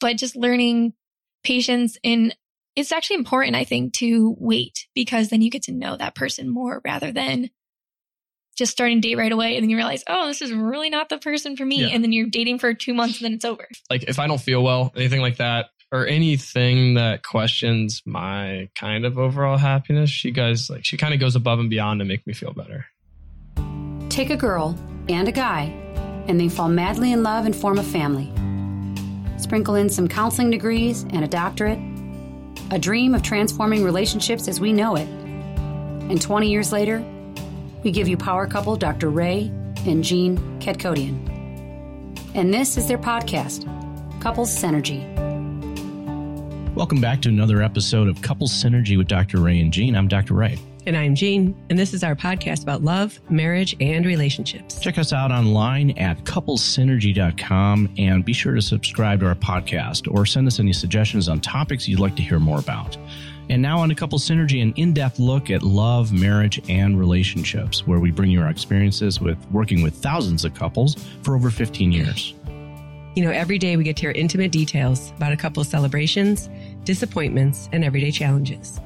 but just learning patience and it's actually important, I think, to wait because then you get to know that person more rather than just starting date right away and then you realize, oh, this is really not the person for me. Yeah. And then you're dating for two months and then it's over. Like if I don't feel well, anything like that, or anything that questions my kind of overall happiness, she guys like she kind of goes above and beyond to make me feel better. Take a girl and a guy, and they fall madly in love and form a family. Sprinkle in some counseling degrees and a doctorate, a dream of transforming relationships as we know it. And 20 years later, we give you power couple Dr. Ray and Jean Kadkhodaian. And this is their podcast, Couples Synergy. Welcome back to another episode of Couples Synergy with Dr. Ray and Jean. I'm Dr. Ray. And I'm Jean, and this is our podcast about love, marriage, and relationships. Check us out online at couplessynergy.com and be sure to subscribe to our podcast or send us any suggestions on topics you'd like to hear more about. And now on to Couple Synergy, an in-depth look at love, marriage, and relationships, where we bring you our experiences with working with thousands of couples for over 15 years. You know, every day we get to hear intimate details about a couple's celebrations, disappointments, and everyday challenges.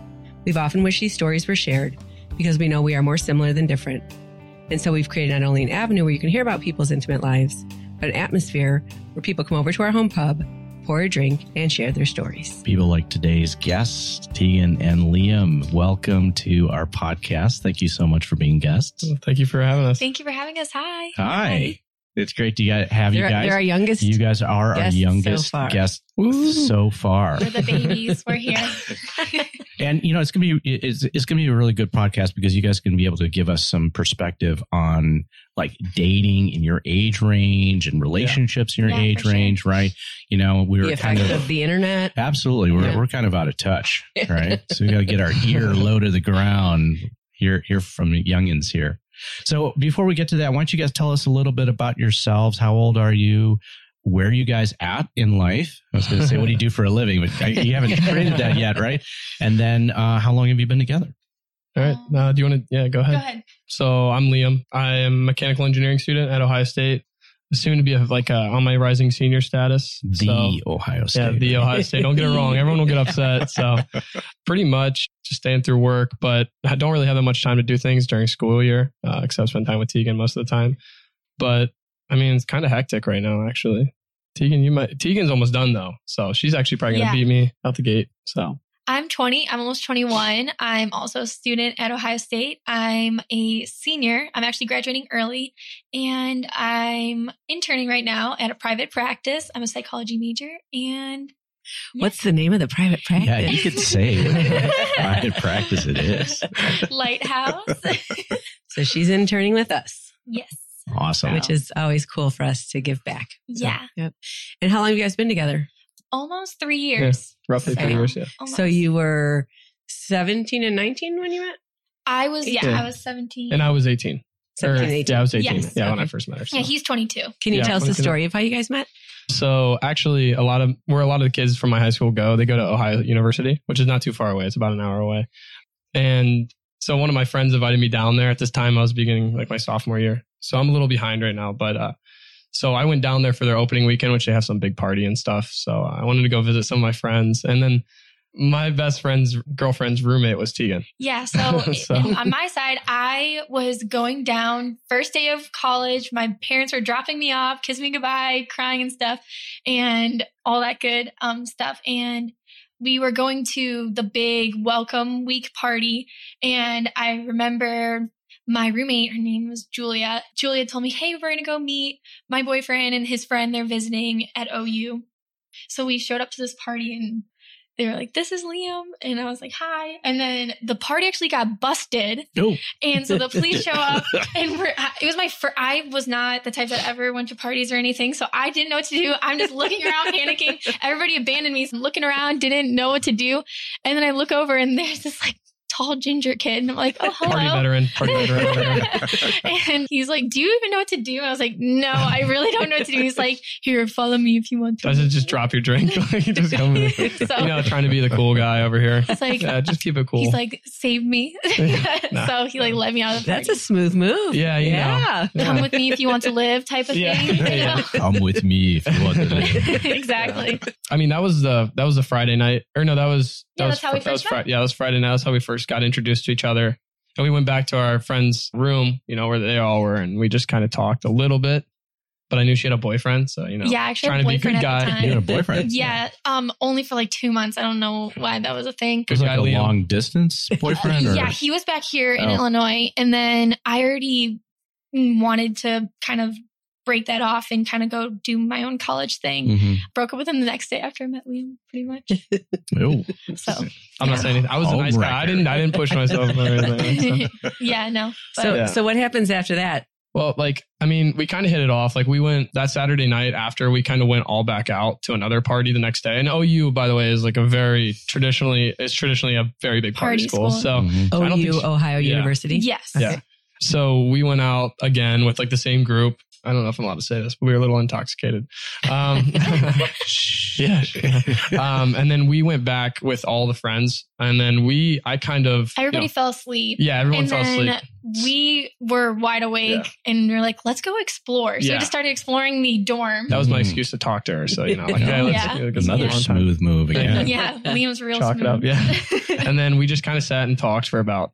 We've often wished these stories were shared because we know we are more similar than different. And so we've created not only an avenue where you can hear about people's intimate lives, but an atmosphere where people come over to our home pub, pour a drink, and share their stories. People like today's guests, Tegan and Liam. Welcome to our podcast. Thank you so much for being guests. Thank you for having us. Thank you for having us. Hi. Hi. It's great to get- have you They're, guys. they're our youngest. You guys are our guests so youngest far. guests Woo. so far. We're the babies. We're here. And you know, it's gonna be it's, it's gonna be a really good podcast because you guys can be able to give us some perspective on like dating in your age range and relationships in your Yeah, for age sure. range, right? You know, we the were kind of of the internet. absolutely we're Yeah. we're kind of out of touch, right? so we got to get our ear low to the ground. Hear hear from the youngins here. So before we get to that, why don't you guys tell us a little bit about yourselves? How old are you? Where are you guys at in life? I was going to say, what do you do for a living? But you haven't created that yet, right? And then, uh, how long have you been together? All right. Uh, do you want to? Yeah, go ahead. Go ahead. So I'm Liam. I am a mechanical engineering student at Ohio State. Soon to be a, like a, on my rising senior status. The So- Ohio State. yeah, State. the Ohio State. Don't get it wrong. Everyone will get upset. So pretty much just staying through work, but I don't really have that much time to do things during school year, uh, except spend time with Tegan most of the time. But I mean, it's kind of hectic right now, actually. Tegan, you might. Tegan's almost done though, so she's actually probably gonna Yeah. beat me out the gate. So I'm 20. I'm almost 21. I'm also a student at Ohio State. I'm a senior. I'm actually graduating early and I'm interning right now at a private practice. I'm a psychology major and What's the name of the private practice? Yeah, you could say private practice it is. Lighthouse. so she's interning with us, yes. Awesome. which is always cool for us to give back. So, Yeah. Yep. And how long have you guys been together? Almost three years. roughly three years. Yeah. Almost. So you were 17 and 19 when you met? I was, yeah, Yeah. I was 17. And I was 18. Or- 17, 18. Yeah, I was 18. Yes. Yeah, when I first met her. so. yeah, he's 22. Can you Yeah, tell us the story of how you guys met? So actually, a lot of where a lot of the kids from my high school go, they go to Ohio University, which is not too far away. It's about an hour away. And so one of my friends invited me down there. At this time, I was beginning like my sophomore year, so I'm a little behind right now. But uh, so I went down there for their opening weekend, which they have some big party and stuff. So I wanted to go visit some of my friends, and then my best friend's girlfriend's roommate was Tegan. Yeah. So, So- on my side, I was going down first day of college. My parents were dropping me off, kissing me goodbye, crying and stuff, and all that good um, stuff. And we were going to the big welcome week party. And I remember my roommate, her name was Julia. Julia told me, Hey, we're going to go meet my boyfriend and his friend. They're visiting at OU. So we showed up to this party and they were like, "This is Liam," and I was like, "Hi." And then the party actually got busted, Oh. and so the police show up, and we're, it was my first. I was not the type that ever went to parties or anything, so I didn't know what to do. I'm just looking around, panicking. Everybody abandoned me. So I'm looking around, didn't know what to do, and then I look over, and there's this like tall ginger kid. And I'm like, oh, hello. Party veteran. Party veteran. and he's like, Do you even know what to do? And I was like, No, I really don't know what to do. He's like, Here, follow me if you want to. Doesn't just drop your drink. like, just come in. So- you know, trying to be the cool guy over here. It's like, Yeah, just keep it cool. he's like, Save me. Nah. so he like let me out of the That's party. a smooth move. Yeah, you know. yeah. Yeah. Come with me if you want to live type of Yeah. thing. you Yeah. know? Come with me if you want to live. exactly. I mean, that was the that was the Friday night, or no, that was that Yeah, was that's how we fr- that was first yeah, that was Friday night. That's how we first got introduced to each other, and we went back to our friend's room, you know, where they all were, and we just kind of talked a little bit. But I knew she had a boyfriend, so you know, Yeah, I actually trying to be a boyfriend good guy. You had a boyfriend? Yeah, um, only for like two months. I don't know why that was a thing. It was like a Liam. long distance boyfriend? Or? Yeah, he was back here in Oh. Illinois, and then I already wanted to kind of break that off and kind of go do my own college thing. Mhm. Broke up with him the next day after I met Liam, pretty much. Ooh. So I'm not saying anything. I was a Home nice guy. I didn't. I didn't push myself or anything. so. yeah, no. But So, Yeah. so what happens after that? Well, like, I mean, we kind of hit it off. Like, we went that Saturday night after we kind of went all back out to another party the next day. And OU, by the way, is like a very traditionally, it's traditionally a very big party, Party school. school. So, Mhm. I don't think OU, she- Ohio Yeah. University. yes. Yeah. so we went out again with like the same group. I don't know if I'm allowed to say this, but we were a little intoxicated. Um, yeah. Um, and then we went back with all the friends. And then we, I kind of, you Everybody know- fell asleep. yeah, everyone and fell then asleep. we were wide awake and we are like, let's go explore. So Yeah. we just started exploring the dorm. That was my Mhm. excuse to talk to her. So, you know, like, Yeah. hey, let's Yeah. get some Another alone smooth move again. yeah, Liam's real Chalk it smooth. up, yeah. and then we just kind of sat and talked for about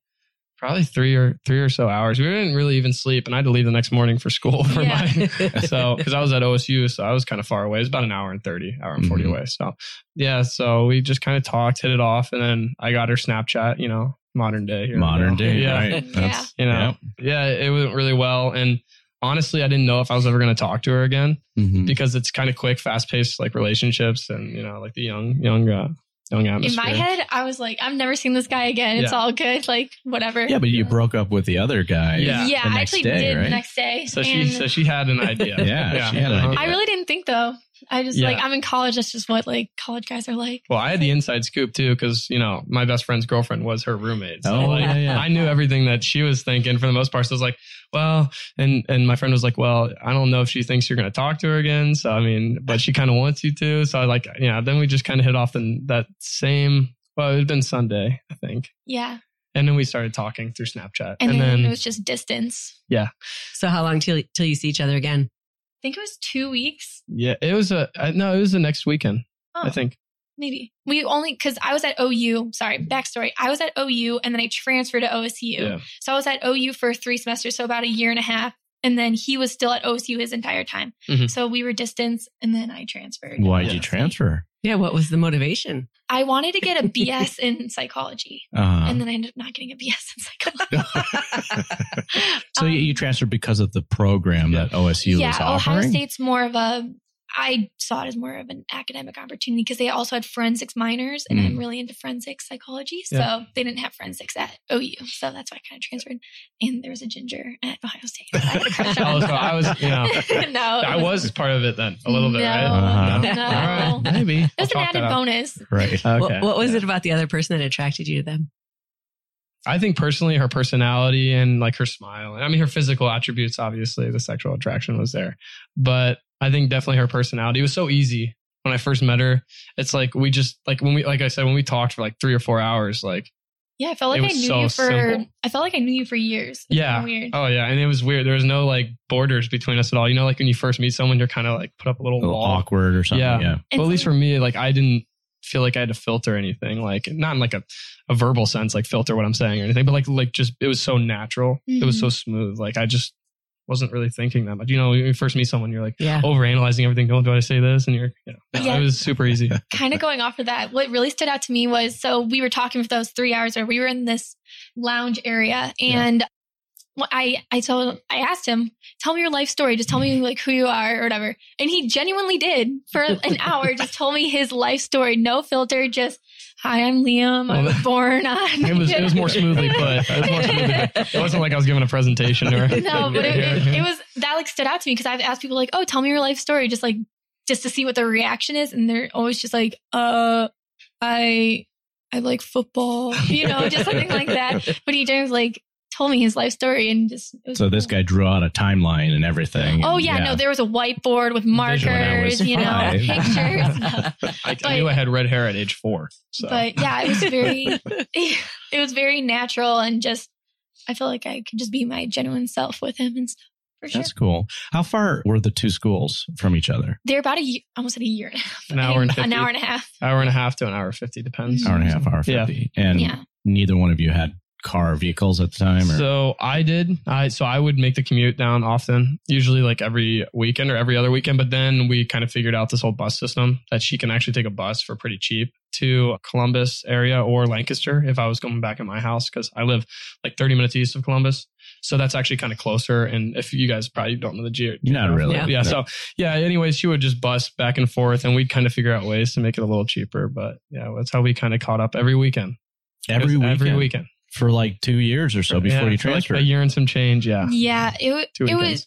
probably three or three or so hours. We didn't really even sleep, and I had to leave the next morning for school for Yeah. my so because I was at OSU, so I was kind of far away. It's about an hour and thirty, hour and 40 Mhm. away. So yeah, so we just kind of talked, hit it off, and then I got her Snapchat. You know, modern day, here. Modern day, yeah. right? Yeah. You know, yeah, it went really well, and honestly, I didn't know if I was ever going to talk to her again Mhm. because it's kind of quick, fast paced, like relationships, and you know, like the young, young, uh, young In my head, I was like, I've never seen this guy again. It's Yeah. all good. Like, whatever. Yeah, but you broke up with the other guy. Yeah. yeah, the I actually day, did right? the next day. So she, so she had an idea. Yeah, she had an idea. I really didn't think though. I just Yeah. like I'm in college. That's just what like college guys are like. Well, I had the inside scoop too, because you know my best friend's girlfriend was her roommate. So Oh, like, yeah, yeah. I knew everything that she was thinking for the most part. So I was like, well, and and my friend was like, well, I don't know if she thinks you're going to talk to her again. So I mean, but she kind of wants you to. So I like, yeah. Then we just kind of hit off in that same. Well, it had been Sunday, I think, Yeah, and then we started talking through Snapchat, and, then, it was just distance. Yeah. So how long till till you see each other again? I think it was two weeks. yeah, it was a uh, no, it was the next weekend, Oh, I think. maybe we only because I was at OU. Sorry, mm-hmm. backstory. I was at OU and then I transferred to OSU. Yeah. So I was at OU for three semesters, so about a year and a half. And then he was still at OSU his entire time. Mhm. So we were distance, and then I transferred. Why'd Yeah. you transfer? Yeah, what was the motivation? I wanted to get a BS in psychology, Uh, and then I ended up not getting a BS in psychology. so you, you Um, transferred because of the program that OSU is offering. yeah, was Ohio offering? State's more of a. I saw it as more of an academic opportunity because they also had forensics minors, and Mm. I'm really into forensic psychology. So Yeah. they didn't have forensics at OU, so that's why I kind of transferred. And there was a ginger at Ohio State. I had a crush on Oh, so. I was, you know, no, I was part of it then, a little bit, No. right? Uh-huh. No. All right. Maybe. It was I'll an added bonus. Right. Okay. What, what was it about the other person that attracted you to them? I think personally, her personality and like her smile. I mean, her physical attributes, obviously, the sexual attraction was there. But I think definitely her personality it was so easy when I first met her. It's like we just, like when we, like I said, when we talked for like three or four hours, like, Yeah, I felt like I knew so you for. simple. I felt like I knew you for years. It's yeah. weird. Oh, yeah. And it was weird. There was no like borders between us at all. You know, like when you first meet someone, you're kind of like put up a little, A little wall. awkward or something. Yeah. Yeah. And But at least for me, like I didn't feel like I had to filter anything, like not in like a, a verbal sense, like filter what I'm saying or anything, but like like just it was so natural. It was Mm-hmm. so smooth. Like I just wasn't really thinking that much. You know, when you first meet someone, you're like Yeah. over analyzing everything. Don't do I say this? And you're you know, Yeah. it was super easy. kind of going off of that, what really stood out to me was so we were talking for those three hours, or we were in this lounge area, and what I I told I asked him, "Tell me your life story. Just tell me mm-hmm. like who you are or whatever." And he genuinely did for an hour. Just told me his life story, no filter. Just, "Hi, I'm Liam. I was born on." It was it was more smoothly put. It was more smoothly put. It wasn't like I was giving a presentation or no, but it, it, it was that like stood out to me because I've asked people like, "Oh, tell me your life story," just like just to see what their reaction is, and they're always just like, "Uh, I I like football, you know, just something like that. But he just like told me his life story and just. it was So this guy drew out a timeline and everything. Oh and yeah, no, there was a whiteboard with markers, you know, pictures. I, I knew I had red hair at age four. So But yeah, it was very, it was very natural and just, I feel like I could just be my genuine self with him and stuff. For sure. That's cool. How far were the two schools from each other? They're about a year, almost at a year and a half. An hour and an hour and a half. hour and a half to an hour fifty depends. Hour and a half, hour mm-hmm. Yeah. fifty, and Yeah. neither one of you had car vehicles at the time. Or? So I did. I so I would make the commute down often, usually like every weekend or every other weekend. But then we kind of figured out this whole bus system that she can actually take a bus for pretty cheap to Columbus area or Lancaster if I was going back at my house because I live like 30 minutes east of Columbus. So that's actually kind of closer. And if you guys probably don't know the ge- Not really. yeah. Yeah. So yeah. Anyways, she would just bus back and forth, and we'd kind of figure out ways to make it a little cheaper. But yeah, that's how we kind of caught up every weekend. every weekend, Every weekend. For like two years or so before Yeah, you for like transferred. a year and some change. Yeah. Yeah, it, it was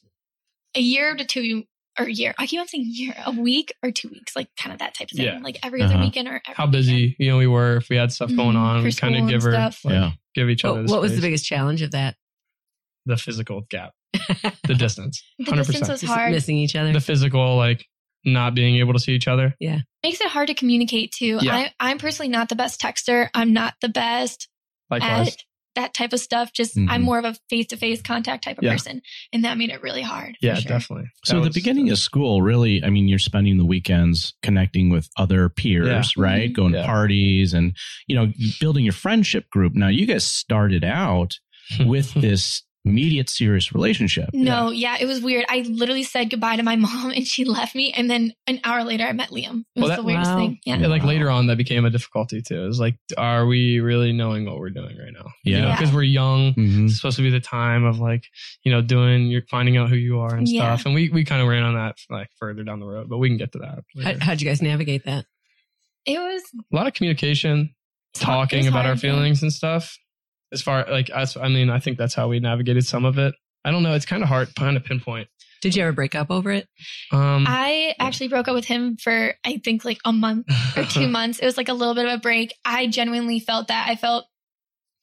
a year to two or a year. I keep on saying year, a week or two weeks, like kind of that type of thing. Yeah. Like every other Uh-huh. weekend or every how busy you know we were if we had stuff going Mhm, on for we kind of give her stuff. like, Yeah. give each other What, the what was the biggest challenge of that? the physical gap the distance The 100% distance was Just hard. missing each other. the physical like not being able to see each other Yeah. Makes it hard to communicate too. Yeah. I, I'm personally not the best texter. I'm not the best likewise at that type of stuff. Just Mhm. I'm more of a face to face contact type of Yeah. person, and that made it really hard. yeah sure. definitely So That the was- beginning of school, really, I mean, you're spending the weekends connecting with other peers, Yeah. right? Mhm. Going to parties and, you know, building your friendship group. Now, you guys started out with this immediate serious relationship. No, yeah. it was weird. I literally said goodbye to my mom, and she left me. And then an hour later, I met Liam. It was Well, that- the weirdest Wow. thing. Yeah. Yeah, like Wow. later on that became a difficulty too it was like are we really knowing what we're doing right now Yeah. because we're young Mhm. it's supposed to be the time of like you know doing you're finding out who you are and Yeah. stuff and we we kind of ran on that like further down the road but we can get to that How, later. how'd you guys navigate that? It was a lot of communication talking about hard, our yeah. feelings and stuff. As far like as I mean, I think that's how we navigated some of it. I don't know. It's kind of hard kind of pinpoint. Did you ever break up over it? Um, I actually broke up with him for I think like a month or two months. It was like a little bit of a break. I genuinely felt that. I felt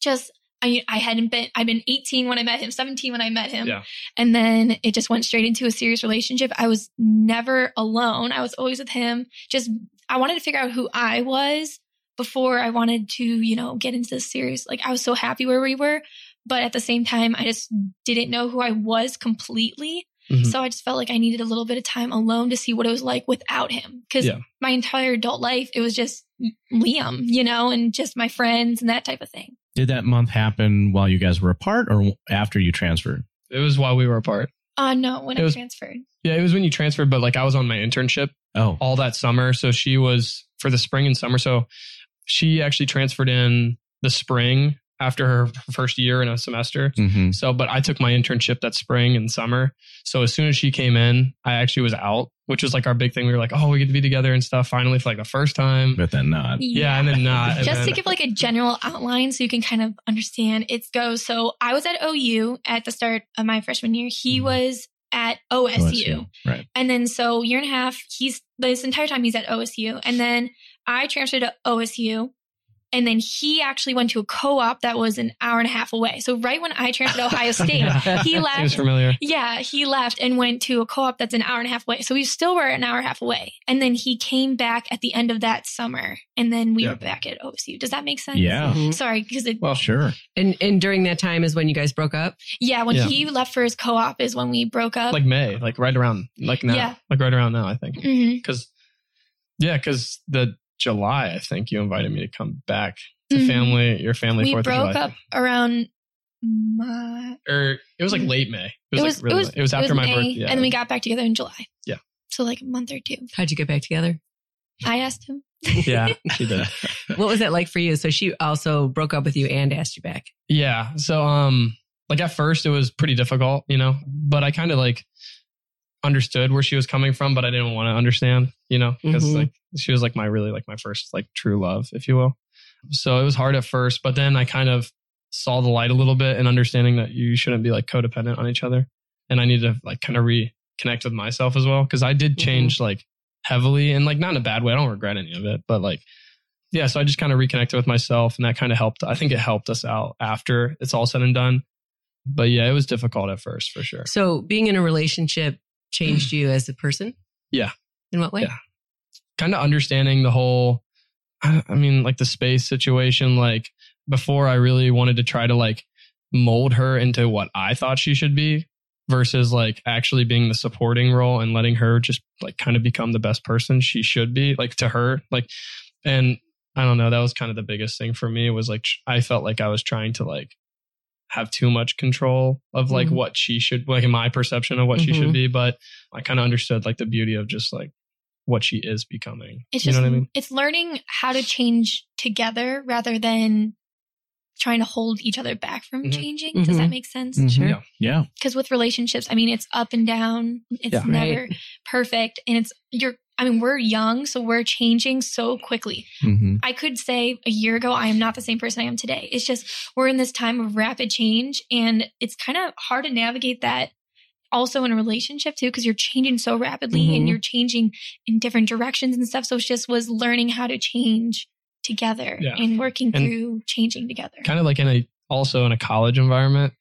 just I I hadn't been I've been 18 when I met him, 17 when I met him. Yeah. And then it just went straight into a serious relationship. I was never alone. I was always with him. Just I wanted to figure out who I was before I wanted to, you know, get into this series. like I was so happy where we were, but at the same time I just didn't know who I was completely. Mhm. So I just felt like I needed a little bit of time alone to see what it was like without him. Because Yeah. my entire adult life, it was just Liam, you know, and just my friends and that type of thing. Did that month happen while you guys were apart or after you transferred? it was while we were apart. Uh no, when It I was- transferred. Yeah, it was when you transferred, but like I was on my internship Oh, all that summer. So she was for the spring and summer. So she actually transferred in the spring after her first year in a semester. hmm So, but I took my internship that spring and summer. So as soon as she came in, I actually was out, which was like our big thing. We were like, oh, we get to be together and stuff finally for like the first time. but then not. Yeah, and then not. and Just to give like a general outline so you can kind of understand it goes. So I was at OU at the start of my freshman year. He Mhm. was at OSU. OSU, Right. And then so year and a half, he's this entire time he's at OSU. And then I transferred to OSU. And then he actually went to a co-op that was an hour and a half away. So right when I transferred to Ohio State, he Seems left. familiar. Yeah, he left and went to a co-op that's an hour and a half away. So we still were an hour and a half away. And then he came back at the end of that summer. And then we Yeah. were back at OSU. Does that make sense? Yeah. Mhm. Sorry, because it Well, Sure. And and during that time is when you guys broke up. yeah, when Yeah. he left for his co-op is when we broke up. like May, like right around, like now, Yeah. like right around now, I think. Because, yeah, because the July, I think you invited me to come back to Mhm. family, your family we Fourth of broke July. up around my or it was like late May. It was, it like was really it was it was after my May, birthday. Yeah. and then we got back together in July. Yeah. So like a month or two. How'd you get back together? I asked him. yeah, she did. What was that like for you? So she also broke up with you and asked you back. Yeah. So um like at first it was pretty difficult, you know, but I kind of like understood where she was coming from, but I didn't want to understand, you know, because Mhm. like she was like my really like my first like true love, if you will. So it was hard at first, but then I kind of saw the light a little bit and understanding that you shouldn't be like codependent on each other. And I need to like kind of reconnect with myself as well. Cause I did change like heavily and like not in a bad way. I don't regret any of it, but like yeah, so I just kind of reconnected with myself and that kind of helped. I think it helped us out after it's all said and done. But yeah, it was difficult at first for sure. So being in a relationship changed hmm. you as a person? Yeah. In what way? Yeah. Kind of understanding the whole, I I mean, like the space situation. Like before, I really wanted to try to like mold her into what I thought she should be versus like actually being the supporting role and letting her just like kind of become the best person she should be, like to her. Like, and I don't know, that was kind of the biggest thing for me was like, I felt like I was trying to like, have too much control of like Mhm. what she should like in my perception of what she Mhm. should be but i kind of understood like the beauty of just like what she is becoming It's you just know what i mean it's learning how to change together rather than trying to hold each other back from Mhm. changing. Does that Mhm. make sense? Mhm. Sure. Yeah. Yeah. Because with relationships, I mean, it's up and down. It's Yeah. never perfect, and it's you're. I mean, we're young, so we're changing so quickly. hmm I could say a year ago, I am not the same person I am today. It's just we're in this time of rapid change, and it's kind of hard to navigate that. Also in a relationship too, because you're changing so rapidly Mhm. and you're changing in different directions and stuff. So it's just was learning how to change together Yeah. and working And- through changing together. kind of like in a also in a college environment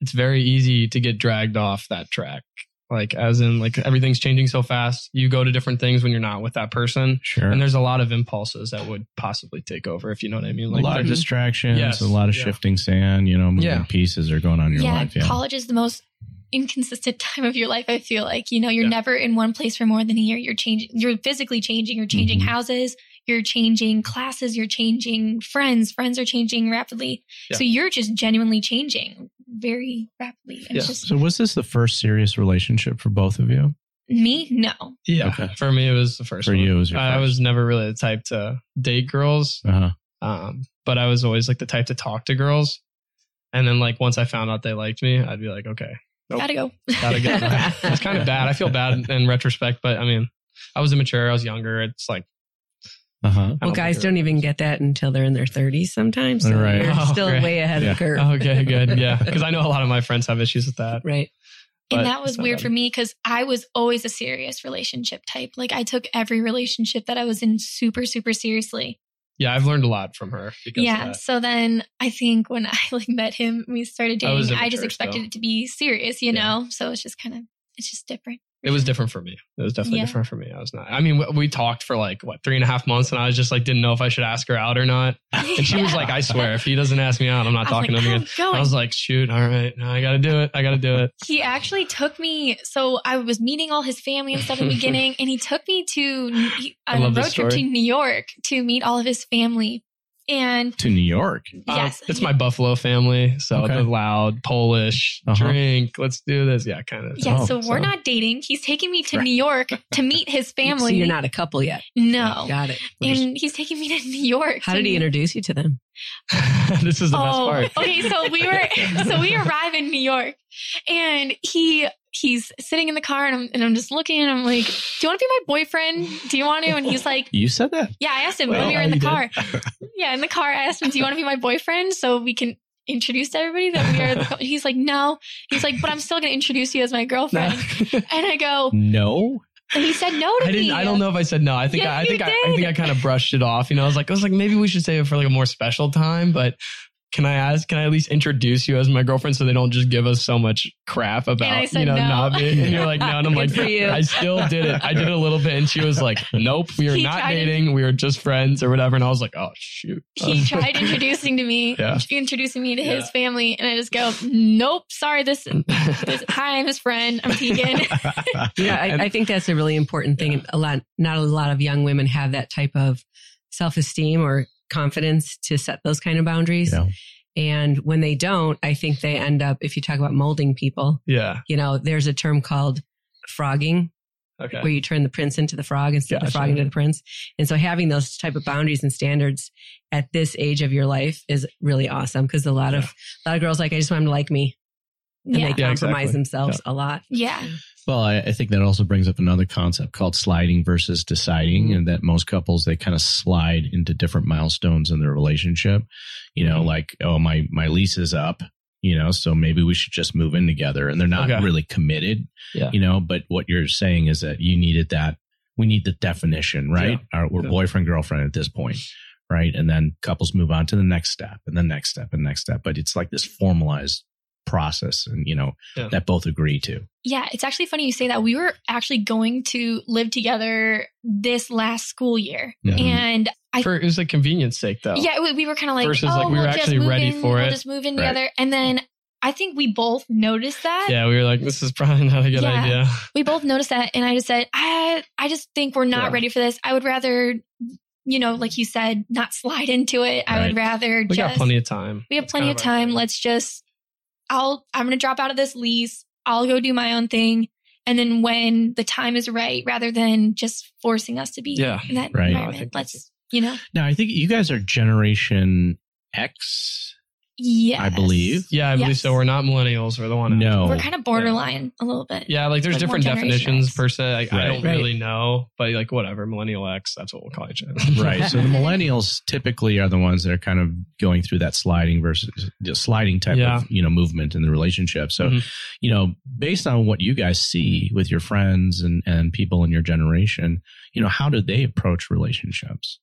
it's very easy to get dragged off that track like as in like everything's changing so fast you go to different things when you're not with that person Sure. and there's a lot of impulses that would possibly take over if you know what i mean like a lot of distractions, Yes. a lot of Yeah. shifting sand, you know, moving Yeah. pieces are going on in your yeah, life. Yeah. college is the most inconsistent time of your life. I feel like you know you're Yeah. never in one place for more than a year. You're changing. You're physically changing. You're changing Mhm. houses. You're changing classes. You're changing friends. Friends are changing rapidly. Yeah. So you're just genuinely changing very rapidly. And Yeah. Just So was this the first serious relationship for both of you? me. No. yeah Okay. for me it was the first For one. you, it was your i first. was never really the type to date girls Uh-huh. Um, but I was always like the type to talk to girls. And then like once I found out they liked me, I'd be like, okay, Nope. Gotta go. gotta go. it's kind of bad. I feel bad in retrospect, but I mean, I was immature. I was younger. It's like, Uh-huh. Well, guys don't even get that until they're in their 30s sometimes. So Right. You're Oh, still great. way ahead Yeah. of the curve. Okay, good. Yeah. Cause I know a lot of my friends have issues with that. Right. but and that was weird bad. for me because I was always a serious relationship type. Like I took every relationship that I was in super, super seriously. Yeah. I've learned a lot from her because yeah. of that. So then I think when I like met him, we started I was dating. I, just expected still. it to be serious, you Yeah. know. So it's just kind of it's just different. It was different for me. It was definitely Yeah. different for me. I was not, I mean, we, we talked for like what, three and a half months and I was just like, didn't know if I should ask her out or not. And she was like, I swear, if he doesn't ask me out, I'm not I talking like, to him "I'm again. going." I was like, shoot, all right, no, I got to do it. I got to do it. he actually took me. So I was meeting all his family and stuff in the beginning, and he took me to a road trip to. New York to meet all of his family. And To New York. Uh, yes, it's my Buffalo family. So Okay. the loud Polish Uh-huh. drink. Let's do this. Yeah, kind of. yeah. Oh, so we're not dating. He's taking me to Right. New York to meet his family. So you're not a couple yet. no. Got it. And he's taking me to New York. How did he introduce you to them? this is the best part. Oh, okay. So we were, so we arrive in New York, and he he's sitting in the car, and I'm and I'm just looking, and I'm like, "Do you want to be my boyfriend? Do you want to?" And he's like, You said that? "Yeah." I asked him Well, when we were in the car. Yeah, in the car, I asked him, "Do you want to be my boyfriend?" So we can introduce to everybody that we are. The, he's like, "No." He's like, "But I'm still going to introduce you as my girlfriend." And I go, No. and he said no to I me. didn't. I don't know if I said no. I think. I, I think. I, I think I kind of brushed it off. You know, I was like, I was like, maybe we should save it for like a more special time. But can I ask? Can I at least introduce you as my girlfriend so they don't just give us so much crap about said you know no. not being? And you're like, no. And I'm Good like. I still did it. I did it a little bit, and she was like, nope, we are He not tried to- dating. We are just friends or whatever. And I was like, oh shoot. He tried introducing to me, Yeah. introducing me to Yeah. his family, and I just go, "Nope, sorry. This, this hi, I'm his friend. I'm Tegan." Yeah, I, And- I think that's a really important thing. And A lot, not a lot of young women have that type of self esteem or confidence to set those kind of boundaries. Yeah. And when they don't, I think they end up, if you talk about molding people, yeah. you know, there's a term called frogging Okay. where you turn the prince into the frog instead of the frog into the prince. And so having those type of boundaries and standards at this age of your life is really awesome because a lot of a lot of girls like I just want him to like me. And Yeah, they Yeah, compromise exactly. themselves a lot. yeah, Well, I, I think that also brings up another concept called sliding versus deciding, Mhm. and that most couples they kind of slide into different milestones in their relationship. You know, Mhm. like oh my my lease is up, you know, so maybe we should just move in together, and they're not Okay. really committed. Yeah. You know, but what you're saying is that you needed that. We need the definition, right? Our, we're Yeah. boyfriend girlfriend at this point, right? And then couples move on to the next step and the next step and next step. But it's like this formalized process and, you know, Yeah. that both agree to. Yeah, it's actually funny you say that. We were actually going to live together this last school year. Yeah. Mm-hmm. And I For, it was like convenience sake though. Yeah, we, we were kind of like, Versus, oh, like, we were we'll just actually ready in, for we'll it. just move in Right. together. And then I think we both noticed that. Yeah, we were like, this is probably not a good Yeah. idea. We both noticed that. And I just said, I, I just think we're not Yeah. ready for this. I would rather, you know, like you said, not slide into it. I would rather We just, got plenty of time. we have That's plenty kind of our time. thing. Let's just, I'll, I'm going to drop out of this lease. I'll go do my own thing. And then when the time is right, rather than just forcing us to be Yeah. in that Right. Environment, think that's- let's, you know, Now, I think you guys are Generation X, yeah, I believe. Yeah, I believe Yes. so. We're not millennials. We're the one. No. We're kind of borderline a little bit. Yeah, like there's Like different definitions X. per se. Like, I don't Right. really know, but like whatever, millennial X, that's what we'll call each other. Right. So the millennials typically are the ones that are kind of going through that sliding versus the sliding type Yeah. of, you know, movement in the relationship. So, Mhm. you know, based on what you guys see with your friends and, and people in your generation, you know, how do they approach relationships?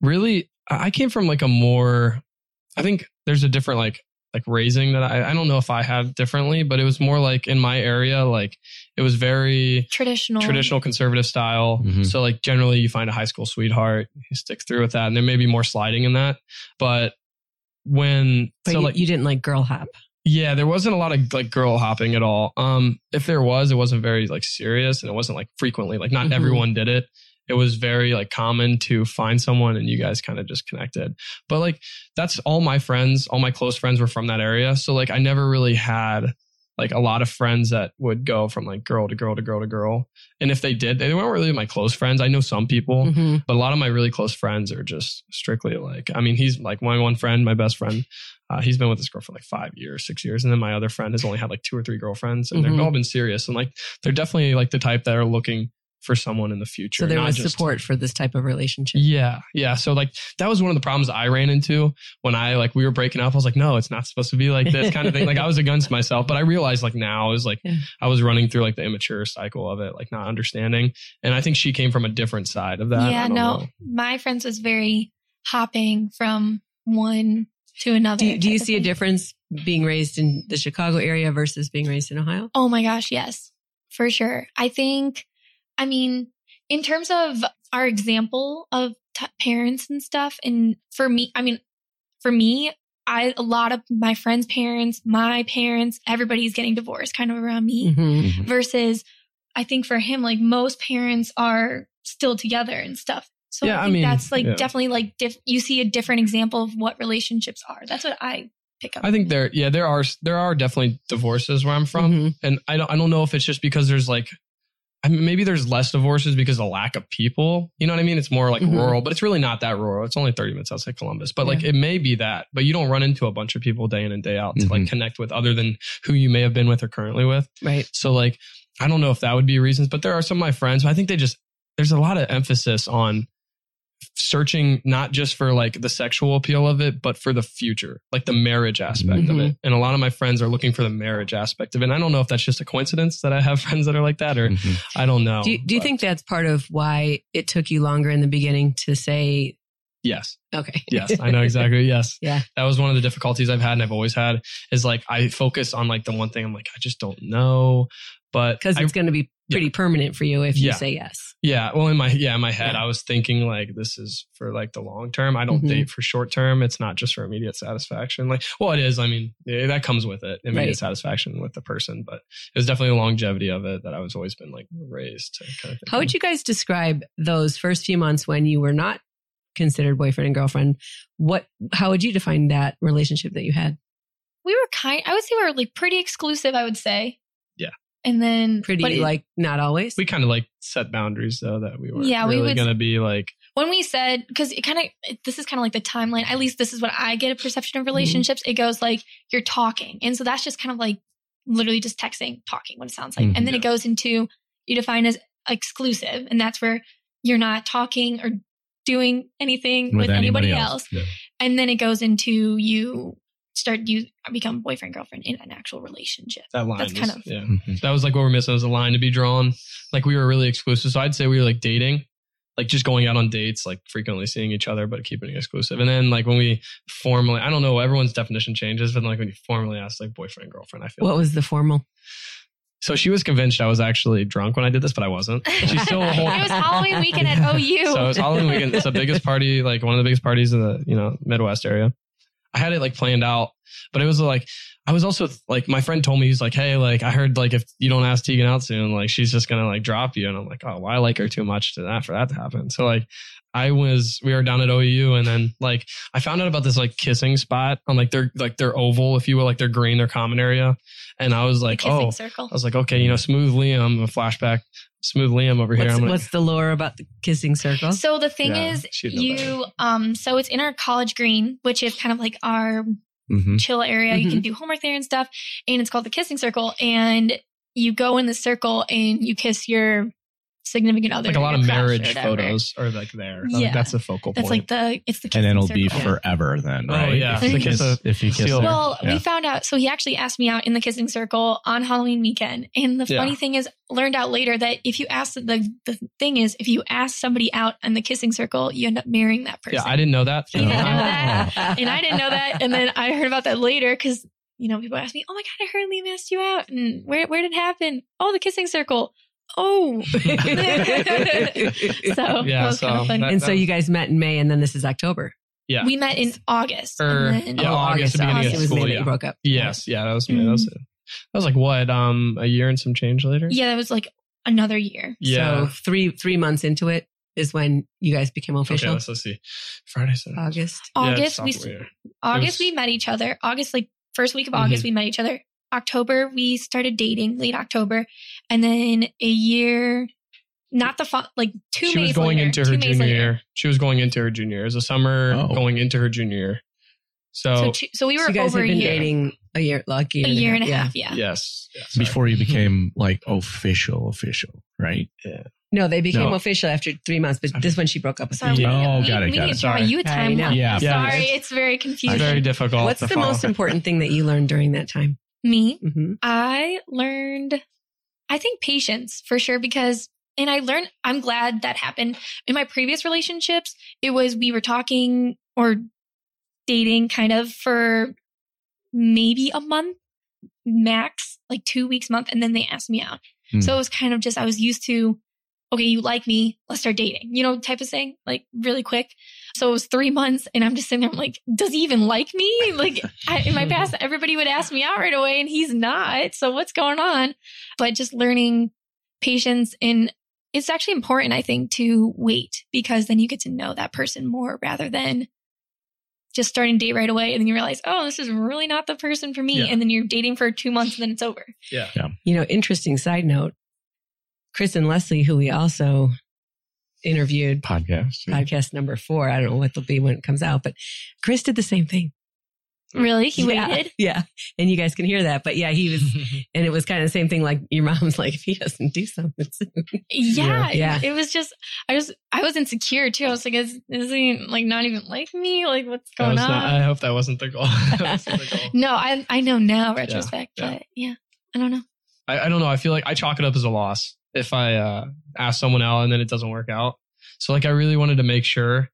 really, I I came from like a more, I think there's a different like like raising that I I don't know if I had differently, but it was more like in my area, like it was very Traditional. traditional conservative style. Mhm. So like generally you find a high school sweetheart, you stick through with that, and there may be more sliding in that. But when But so you, like you didn't like girl hop. yeah, there wasn't a lot of like girl hopping at all. Um, if there was, it wasn't very like serious and it wasn't like frequently. Like not Mhm. everyone did it. It was very like common to find someone and you guys kind of just connected. But like that's all my friends, all my close friends were from that area. So like I never really had like a lot of friends that would go from like girl to girl to girl to girl. And if they did, they weren't really my close friends. I know some people, Mhm. but a lot of my really close friends are just strictly like, I mean, he's like my one friend, my best friend. Uh, he's been with this girl for like five years, six years. And then my other friend has only had like two or three girlfriends and Mhm. they've all been serious. And like, they're definitely like the type that are looking for someone in the future. So there not was just- support for this type of relationship. Yeah. Yeah. So like that was one of the problems I ran into when I like we were breaking up. I was like, no, it's not supposed to be like this kind of thing. Like I was against myself, but I realized like now is like Yeah. I was running through like the immature cycle of it, like not understanding. And I think she came from a different side of that. Yeah, no, know. my friends was very hopping from one to another. Do, do you type of see a difference being raised in the Chicago area versus being raised in Ohio? Oh my gosh, yes, for sure. I think, I mean, in terms of our example of t- parents and stuff, and for me, I mean, for me, I a lot of my friends' parents, my parents, everybody's getting divorced kind of around me. Mhm. Versus, I think for him, like most parents are still together and stuff. So Yeah, I I mean, that's like yeah. definitely like diff- you see a different example of what relationships are. That's what I pick up. I think there, yeah, there are there are definitely divorces where I'm from, Mhm. and I don't I don't know if it's just because there's like, I mean, maybe there's less divorces because of lack of people. You know what I mean? It's more like Mhm. rural, but it's really not that rural. It's only 30 minutes outside Columbus, but like it may be that, but you don't run into a bunch of people day in and day out to like Mhm. connect with other than who you may have been with or currently with. Right. So like, I don't know if that would be reasons, but there are some of my friends. I think they just there's a lot of emphasis on searching not just for like the sexual appeal of it, but for the future, like the marriage aspect of Mhm. it. And a lot of my friends are looking for the marriage aspect of it. And I don't know if that's just a coincidence that I have friends that are like that, or Mhm. I don't know. Do you, do you But think that's part of why it took you longer in the beginning to say, Yes. okay. Yes, I know exactly. Yes. Yeah. That was one of the difficulties I've had and I've always had is like I focus on like the one thing I'm like, I just don't know. But Because it's going to be pretty permanent for you if you Yeah. say yes. Yeah, well, in my yeah, in my head, Yeah. I was thinking like this is for like the long term. I don't Mhm. date for short term. It's not just for immediate satisfaction. Like, well, it is. I mean, yeah, that comes with it, immediate Right. satisfaction with the person. But it was definitely the longevity of it that I was always been like raised to kind of. How would you guys describe those first few months when you were not considered boyfriend and girlfriend? What, how would you define that relationship that you had? we were kind. I would say we were like pretty exclusive. I would say. Yeah. And then Pretty but it- like not always. We kind of like set boundaries though that we weren't Yeah, we were gonna be like when we said because it kind of this is kind of like the timeline at least this is what i get a perception of relationships it goes like you're talking and so that's just kind of like literally just texting talking what it sounds like Mhm. and then it goes into you define as exclusive and that's where you're not talking or doing anything with, anybody, else, Yeah. and then it goes into you start you become boyfriend girlfriend in an actual relationship that line. That's was- kind of- yeah. Mhm. That was like what we're missing was a line to be drawn. Like we were really exclusive. So I'd say we were like dating, like just going out on dates, like frequently seeing each other, but keeping it exclusive. And then like when we formally, I don't know, everyone's definition changes, but like when you formally ask like boyfriend, girlfriend, I feel What was the formal? so she was convinced I was actually drunk when I did this, but I wasn't. She's still it was Halloween weekend at OU. So it was Halloween weekend. It's the biggest party, like one of the biggest parties in the you know Midwest area. I had it like planned out, but it was like I was also like my friend told me he's like, hey, like I heard like if you don't ask Tegan out soon, like she's just gonna like drop you, and I'm like, oh, well, I like her too much to that for that to happen. So like I was we were down at OU, and then like I found out about this like kissing spot on like their like their oval, if you will, like their green, their common area, and I was like, kissing oh, circle. I was like, okay, you know, smooth Liam, a flashback, smooth Liam over here. What's, I'm gonna, what's the lore about the kissing circle? So the thing Yeah, is, she'd you um, so it's in our college green, which is kind of like our Mhm. chill area. You can Mm-hmm. do homework there and stuff, and it's called the kissing circle. And you go in the circle and you kiss your significant other. like a lot of marriage photos are like there. Yeah. Like, that's the focal That's point. like the it's the And it'll be circle. forever then, Oh, right? yeah. If you kiss, kiss if you kiss seal. there. Well, Yeah. we found out. So he actually asked me out in the kissing circle on Halloween weekend. And the Yeah. funny thing is, learned out later that if you ask the the thing is, if you ask somebody out in the kissing circle, you end up marrying that person. yeah, I didn't know that. You didn't know Oh. that, and I didn't know that. And then I heard about that later because you know people ask me, "Oh my god, I heard Liam asked you out, and where where did it happen? Oh, the kissing circle. Oh, so Yeah, that was so kind of fun. that- and so you guys met in May, and then this is October. Yeah. we met in August. Or- and then, yeah, Oh, August, the beginning August. of It was school, May that you broke up. Yes, yeah, that was me. That was it. That was like what, um, a year and some change later. yeah, that was like another year. Yeah. So three three months into it is when you guys became okay, official. let's, let's see. Friday, Saturday. August. Yeah, August, we year. August was- we met each other. August, like first week of August, we met each other. October we started dating, late October, and then a year, not the fo- like two. she was going later, into her junior later. year. She was going into her junior year. It was a summer Oh. going into her junior year. So, So, two, so we were so you guys over have a been year, dating a year, like a year, a year and a yeah. half. Yeah. yes. Yeah. Before you mm-hmm. became like official, official, right? Yeah. No, they became No. official after three months, but this one she broke up with. Sorry, Yeah. we, Oh, we, got it, we got need it. Sorry. you a I timeline. know. Yeah. Sorry, it's very confusing. It's confusing. very difficult. What's to the follow. most important thing that you learned during that time? Me, hmm I learned, I think patience for sure because, and I learned, I'm glad that happened. In my previous relationships, it was we were talking or dating kind of for maybe a month max, like two weeks, month, and then they asked me out. Hmm. So it was kind of just, I was used to, okay, you like me, let's start dating, you know, type of thing, like really quick. So it was three months, and I'm just sitting there, I'm like, does he even like me? Like I, in my past, everybody would ask me out right away, and he's not. So what's going on? But just learning patience, and it's actually important, I think, to wait because then you get to know that person more rather than just starting date right away, and then you realize, oh, this is really not the person for me, Yeah. and then you're dating for two months, and then it's over. Yeah. You know, interesting side note. Chris and Leslie, who we also interviewed, Podcast. podcast number four. I don't know what it'll be when it comes out, but Chris did the same thing. Really, he yeah, waited. Yeah. And you guys can hear that. But yeah, he was, and it was kind of the same thing. Like your mom's like, if he doesn't do something soon. Yeah, Yeah. It, it was just I was I was insecure too. I was like, is, is he like not even like me? Like what's going on? not- I hope that wasn't the goal. Wasn't the goal. no, I I know now retrospect, yeah. but yeah, I don't know. I, I don't know. I feel like I chalk it up as a loss if I uh, ask someone out and then it doesn't work out. So like I really wanted to make sure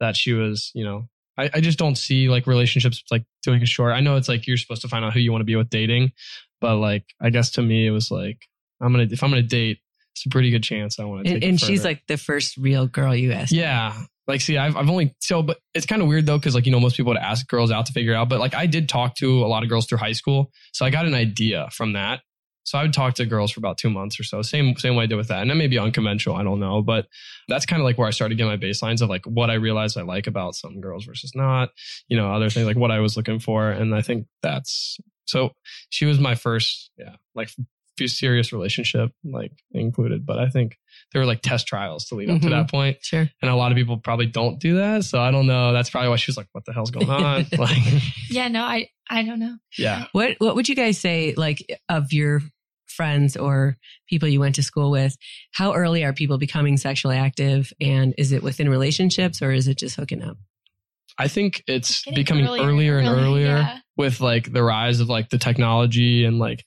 that she was, you know, I, I just don't see like relationships like doing a short. I know it's like you're supposed to find out who you want to be with dating, but like I guess to me it was like I'm gonna if I'm gonna date, it's a pretty good chance I want to. And, take and she's like the first real girl you asked. Yeah. Like, see, I've, I've only, so, but it's kind of weird though, cause like, you know, most people would ask girls out to figure out, but like I did talk to a lot of girls through high school. So I got an idea from that. So I would talk to girls for about two months or so. Same, same way I did with that. And that may be unconventional. I don't know, but that's kind of like where I started getting my baselines of like what I realized I like about some girls versus not, you know, other things like what I was looking for. And I think that's, so she was my first, yeah, like few serious relationship, like included, but I think there were like test trials to lead up to Mhm. that point Sure. and a lot of people probably don't do that. So I don't know. That's probably why she was like, "What the hell's going on?" like, Yeah, no, I I don't know. yeah, What What would you guys say, like, of your friends or people you went to school with? How early are people becoming sexually active, and is it within relationships or is it just hooking up? I think it's becoming earlier earlier, and and earlier, earlier yeah. with like the rise of like the technology and like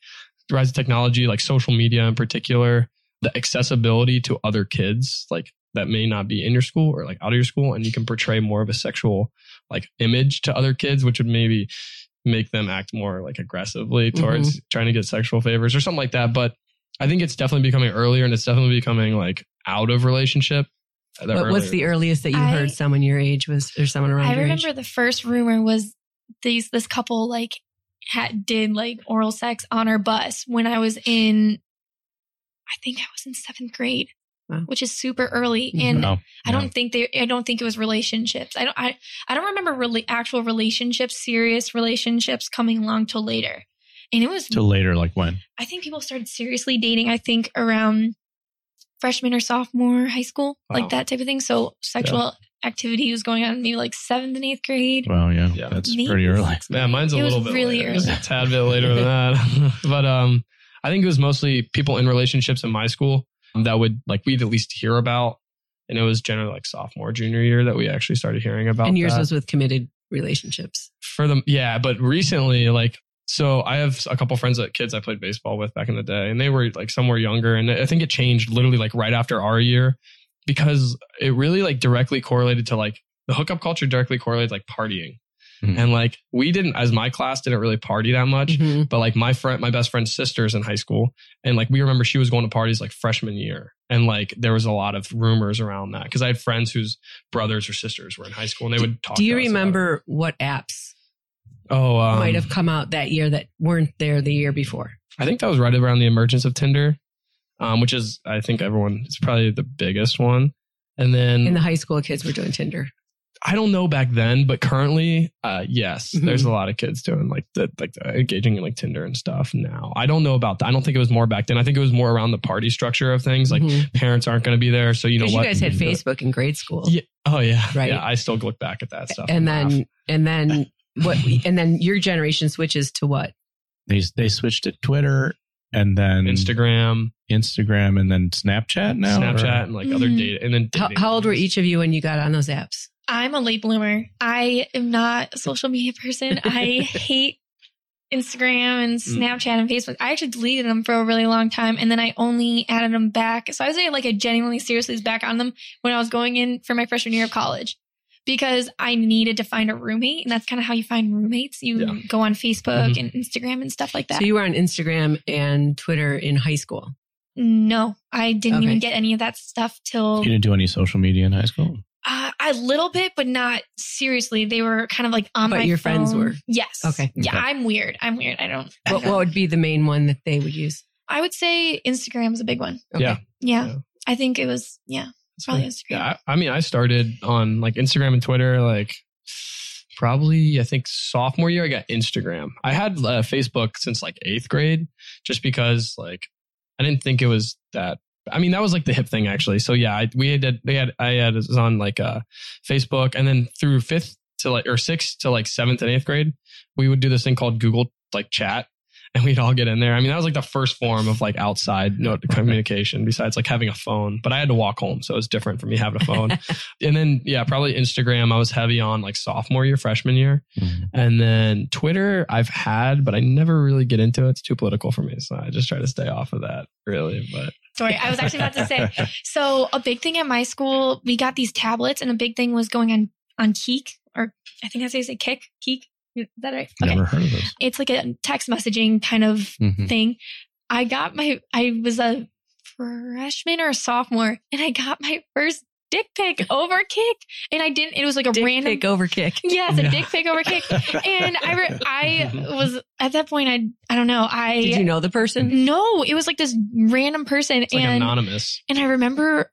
the rise of technology, like social media in particular, the accessibility to other kids, like that may not be in your school or like out of your school, and you can portray more of a sexual like image to other kids, which would maybe make them act more like aggressively towards mm-hmm. trying to get sexual favors or something like that. But I think it's definitely becoming earlier, and it's definitely becoming like out of relationship. the What, what's the earliest that you I- heard someone your age was, or someone around I your remember the first rumor was these this couple like had did like oral sex on our bus when I was in I think I was in seventh grade, Wow. which is super early. Mhm. And Oh, I don't think they I don't think it was relationships. I don't I, I don't remember really actual relationships, serious relationships coming along till later. And it was till later, like when? I think people started seriously dating, I think around freshman or sophomore high school, Wow. like that type of thing. So sexual activity was going on maybe like seventh and eighth grade. Well, yeah, Yeah. that's Maybe pretty early. Yeah, mine's a It was little bit really later. early. A tad bit later than that. but um, I think it was mostly people in relationships in my school that would like we'd at least hear about, and it was generally like sophomore, junior year that we actually started hearing about. and yours that. was with committed relationships. for them. Yeah, but recently, like, so I have a couple friends that kids I played baseball with back in the day, and they were like somewhere younger, and I think it changed literally like right after our year because it really like directly correlated to like the hookup culture directly correlated like partying. Mhm. And like we didn't, as my class didn't really party that much, Mhm. but like my friend, my best friend's sister's in high school, and like we remember she was going to parties like freshman year, and like there was a lot of rumors around that because I had friends whose brothers or sisters were in high school, and they would talk. Do you to us about it. remember what apps Oh, um, might have come out that year that weren't there the year before? I think that was right around the emergence of Tinder, um, which is I think everyone it's probably the biggest one. And then In the high school, kids were doing Tinder. I don't know back then, but currently, uh, yes, Mhm. there's a lot of kids doing like the like the, engaging in like Tinder and stuff now. I don't know about that. I don't think it was more back then. I think it was more around the party structure of things. Like Mhm. parents aren't going to be there, so you know what? you guys had can do. Facebook in grade school. Yeah. Oh yeah, Right. Yeah, I still look back at that stuff. and laugh. then and then what and then your generation switches to what? They they switched to Twitter and then Instagram, Instagram, and then Snapchat now. Snapchat, or- and like other Mhm. data, and then How, how old were each of you when you got on those apps? I'm a late bloomer. I am not a social media person. I hate Instagram and Mm. Snapchat and Facebook. I actually deleted them for a really long time and then I only added them back. So I was saying like I genuinely seriously was back on them when I was going in for my freshman year of college because I needed to find a roommate and that's kind of how you find roommates. You Yeah. go on Facebook Mhm. and Instagram and stuff like that. So you were on Instagram and Twitter in high school. no, I didn't Okay. even get any of that stuff till You didn't do any social media in high school. Uh, a little bit, but not seriously. They were kind of like on But my But your friends were? Yes. Okay. Yeah, Okay. I'm weird. I'm weird. I don't. I, What, don't- what would be the main one that they would use? I would say Instagram is a big one. Okay. Yeah. Yeah. Yeah. I think it was. Yeah. It's probably Instagram. Yeah, I, I mean, I started on like Instagram and Twitter, like probably I think sophomore year. I got Instagram. I had uh, Facebook since like eighth grade, just because like I didn't think it was that. I mean, that was like the hip thing actually. So yeah, I, we had they had I had was on like uh, Facebook, and then through fifth to like or sixth to like seventh and eighth grade, we would do this thing called Google like Chat. And we'd all get in there. I mean, that was like the first form of like outside note communication besides like having a phone. But I had to walk home, so it was different for me having a phone. and then yeah, probably Instagram. I was heavy on like sophomore year, freshman year, and then Twitter. I've had, but I never really get into it. It's too political for me, so I just try to stay off of that. Really, but Sorry, I was actually about to say. So a big thing at my school, we got these tablets, and a big thing was going on on Keek, or I think I say say Kik, Keek. Is that right? Okay. Never heard of this. It's like a text messaging kind of Mhm. thing. I got my, I was a freshman or a sophomore, and I got my first dick pic over Kik, and I didn't. It was like a random. Dick random. pic over Kik. Yes, a Yeah. dick pic over Kik, and I, re- I was at that point. I, I don't know. I Did you know the person? no, it was like this random person, it's like and anonymous. and I remember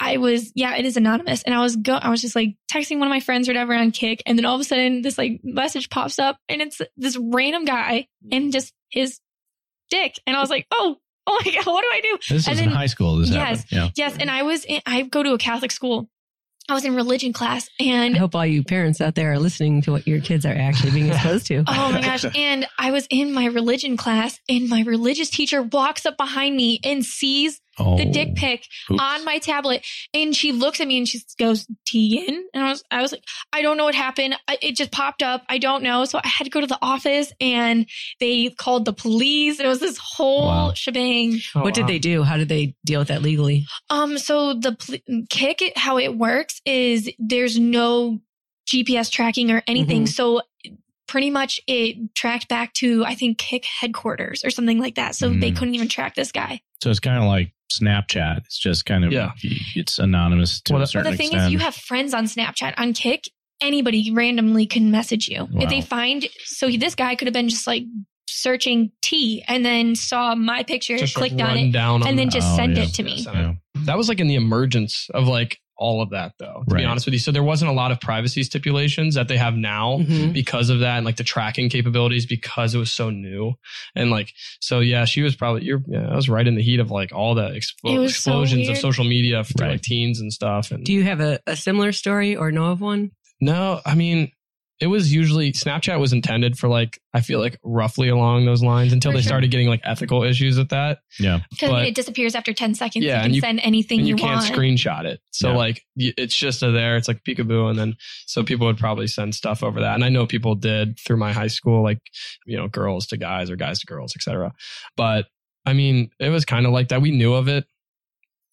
I was, yeah, it is anonymous. And I was go, I was just like texting one of my friends or whatever on Kik. And then all of a sudden this like message pops up and it's this random guy and just his dick. And I was like, oh, oh my God, what do I do? This And is in high school. This Yes. happened. Yeah. Yes. And I was, in, I go to a Catholic school. I was in religion class and I hope all you parents out there are listening to what your kids are actually being exposed to. Oh my gosh. And I was in my religion class and my religious teacher walks up behind me and sees Oh, the dick pic oops. on my tablet and she looks at me and she goes Tegan and I was I was like I don't know what happened I, it just popped up I don't know so I had to go to the office and they called the police it was this whole Wow. shebang Oh, what did wow. they do? How did they deal with that legally? um so the pl- Kik it how it works is there's no GPS tracking or anything Mhm. so pretty much it tracked back to I think Kik headquarters or something like that so they Mm. couldn't even track this guy So it's kind of like Snapchat. It's just kind of Yeah. It's anonymous to Well, a the- certain But the thing extent. is, you have friends on Snapchat. On Kik, anybody randomly can message you. If they find, so this guy could have been just like searching T and then saw my picture, Just, like, clicked on it, down on and then that. just Oh, send yeah. it to me. Yeah. that was like in the emergence of like all of that though to Right. be honest with you so there wasn't a lot of privacy stipulations that they have now Mhm. because of that and like the tracking capabilities because it was so new and like so yeah she was probably you're yeah I was right in the heat of like all the It explo- was so explosions of social media for Right. like teens and stuff and Do you have a, a similar story or know of one? no I mean it was usually Snapchat was intended for like I feel like roughly along those lines until For they sure. started getting like ethical issues with that yeah. Because it disappears after 10 seconds. Yeah, you and can you- send anything and you, you, can't want. screenshot it. So Yeah. like it's just a there. It's like peekaboo, and then so people would probably send stuff over that. And I know people did through my high school, like you know, girls to guys or guys to girls, etc. But I mean, it was kind of like that. We knew of it.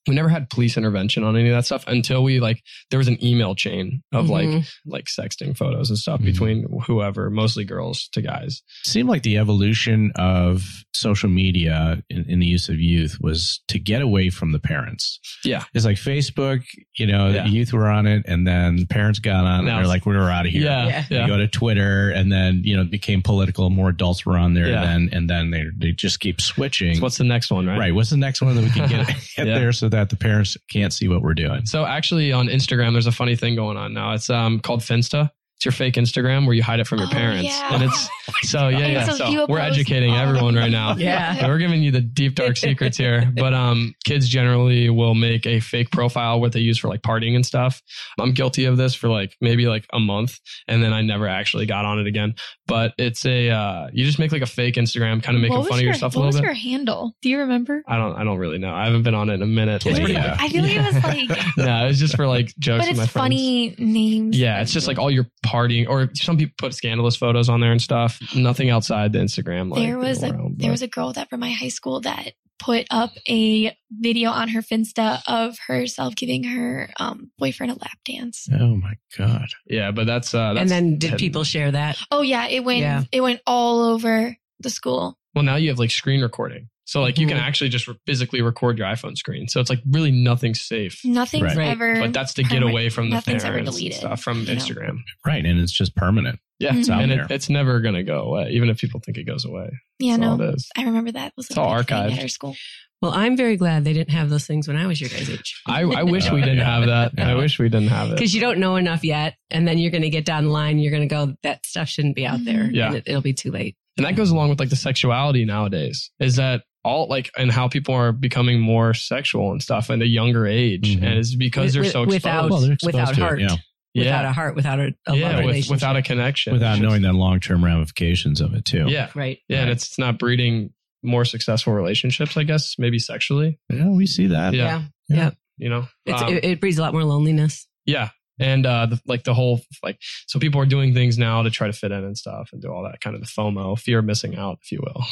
We never had police intervention on any of that stuff until we like there was an email chain of like Mhm. like sexting photos and stuff Mhm. between whoever, mostly girls to guys. seemed like the evolution of social media in, in the use of youth was to get away from the parents. Yeah. It's like Facebook, you know, Yeah. the youth were on it and then the parents got on it. Now And they're like, we're out of here. Yeah, Yeah. They yeah. go to Twitter and then, you know, it became political. More adults were on there. Yeah. And then, and then they, they just keep switching. So what's the next one, right? right. What's the next one that we can get, get Yeah. there so that the parents can't see what we're doing? So actually on Instagram, there's a funny thing going on now. It's um called Finsta. It's your fake Instagram where you hide it from your Oh, parents. yeah. And it's so yeah, yeah. so So we're educating everyone right now. Yeah. We're giving you the deep dark secrets here. But um kids generally will make a fake profile what they use for like partying and stuff. I'm guilty of this for like maybe like a month and then I never actually got on it again. But it's a uh you just make like a fake Instagram, kind of making what was fun of your, yourself a What was little your handle? Do you remember? I don't I don't really know. I haven't been on it in a minute. It's pretty Yeah. I feel like it was like, no, it was just for like jokes but with my it's friends. funny names. Yeah, it's just like all your partying, or some people put scandalous photos on there and stuff. Nothing outside the Instagram. Like there was a realm, there was a girl that from my high school that put up a video on her Finsta of herself giving her um, boyfriend a lap dance. Oh my God. yeah, but that's uh, that's and then did hidden. people share that? Oh yeah, it went Yeah. it went all over the school. Well, now you have like screen recording, so like you can Mhm. actually just re- physically record your iPhone screen. So it's like really nothing safe. Nothing's Right. Right. ever. But that's to get away from the nothing's ever parents and deleted, stuff from you know? Instagram. Right. And it's just permanent. Yeah, It's out and there. it, it's never gonna go away, even if people think it goes away. yeah, That's all no, it is. I remember that was It's all big archived. at our school. Well, I'm very glad they didn't have those things when I was your guys' age. I, I wish we didn't have that. I wish we didn't have it. Because you don't know enough yet. And then you're going to get down the line. You're going to go, that stuff shouldn't be out there. Yeah. And it, it'll be too late. And that goes along with like the sexuality nowadays is that all like and how people are becoming more sexual and stuff at a younger age. Mhm. And it's because they're With- so exposed. without- Well, they're exposed without to it, heart. yeah. Without yeah. a heart, without a, a love yeah, with, without a connection. Without It's just- knowing the long term ramifications of it too. Yeah. right. Yeah. And it's, it's not breeding more successful relationships, I guess, maybe sexually, Yeah, we see that. Yeah. Yeah. you know? It's, Um, it, it breeds a lot more loneliness. yeah. And uh, the, like the whole like, so people are doing things now to try to fit in and stuff and do all that kind of the FOMO, fear of missing out, if you will.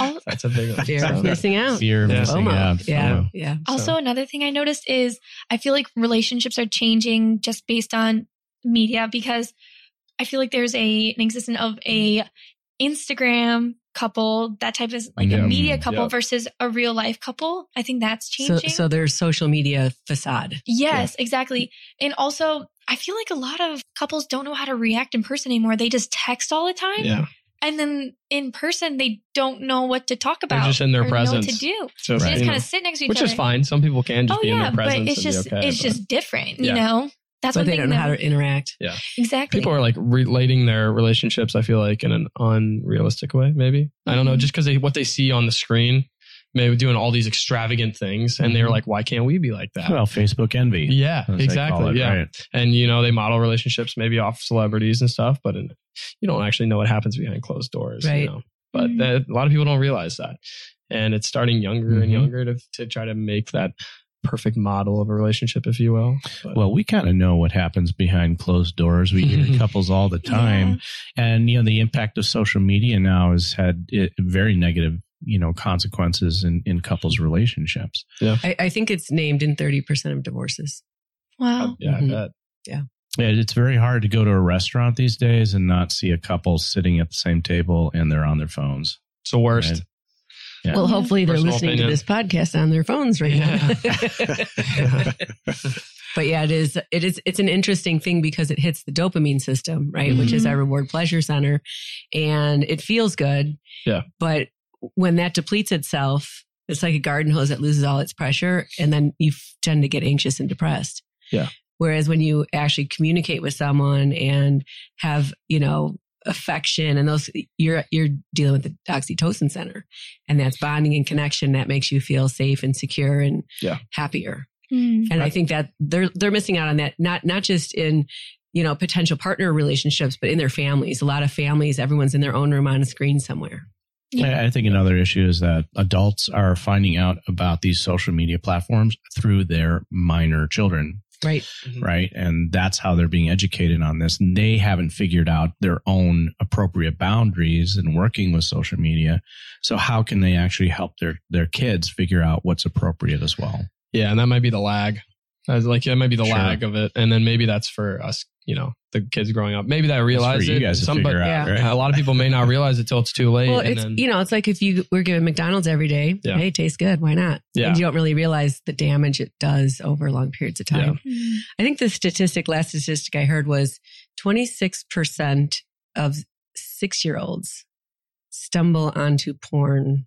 Al- That's a big one. Fear So- of missing out. Fear of Yeah. missing FOMO. out. Yeah. FOMO. Yeah. Also, So- another thing I noticed is I feel like relationships are changing just based on media because I feel like there's a an existence of a Instagram couple, that type of like Yeah. a media Mm, couple yeah. versus a real life couple. I think that's So, changing. so there's social media facade. yes, exactly. And also, I feel like a lot of couples don't know how to react in person anymore. They just text all the time. Yeah. And then in person, they don't know what to talk They're about. just in their or know what presence. to do. So, They Right. just kind of sit next to each which other. Which is fine. Some people can just oh be in yeah, their but it's just okay. it's but- just different, you Yeah. know. That's but one they don't know that, how to interact. Yeah, exactly. people are like relating their relationships. I feel like in an unrealistic way. Maybe I don't know. Mhm. Just because they what they see on the screen, maybe doing all these extravagant things, and they're Mhm. like, why can't we be like that? Well, Facebook envy. yeah, as they call exactly. it, yeah, right. and you know they model relationships maybe off celebrities and stuff, but in, you don't actually know what happens behind closed doors. Right. You know? But Mhm. that, a lot of people don't realize that. and it's starting younger and younger to to try to make that perfect model of a relationship, if you will. But- Well, we kind of know what happens behind closed doors. We hear couples all the time. And, you know, the impact of social media now has had eh, very negative, you know, consequences in, in couples' relationships. I, I think it's named in 30% of divorces. Wow. yeah, Mhm. I bet. Yeah, It's very hard to go to a restaurant these days and not see a couple sitting at the same table and they're on their phones. It's the worst. Right. Yeah. Well, hopefully they're Personal listening to this podcast on their phones right now. but yeah, it is. It is. It's an interesting thing because it hits the dopamine system, right, which is Mhm. our reward pleasure center, and it feels good. Yeah. But when that depletes itself, it's like a garden hose that loses all its pressure, and then you tend to get anxious and depressed. Yeah. Whereas when you actually communicate with someone and have, you know, affection and those you're you're dealing with the oxytocin center and that's bonding and connection that makes you feel safe and secure and Yeah. happier Mm. and i think that they're they're missing out on that not not just in you know potential partner relationships but in their families a lot of families everyone's in their own room on a screen somewhere Yeah. I I think another issue is that adults are finding out about these social media platforms through their minor children. Right mm-hmm. right? And that's how they're being educated on this. And they haven't figured out their own appropriate boundaries in working with social media. So how can they actually help their their kids figure out what's appropriate as well? Yeah, and that might be the lag. As like that might be the Sure. lag of it, and then maybe that's for us, you know, the kids growing up. Maybe that That's realize you it. guys to Some- but out, yeah. right? a lot of people may not realize it till it's too late. well and it's then, you know it's like if you were given mcdonald's every day Yeah. hey it tastes good why not Yeah. and you don't really realize the damage it does over long periods of time Mm. I think the statistic, last statistic I heard was 26% of six year olds stumble onto porn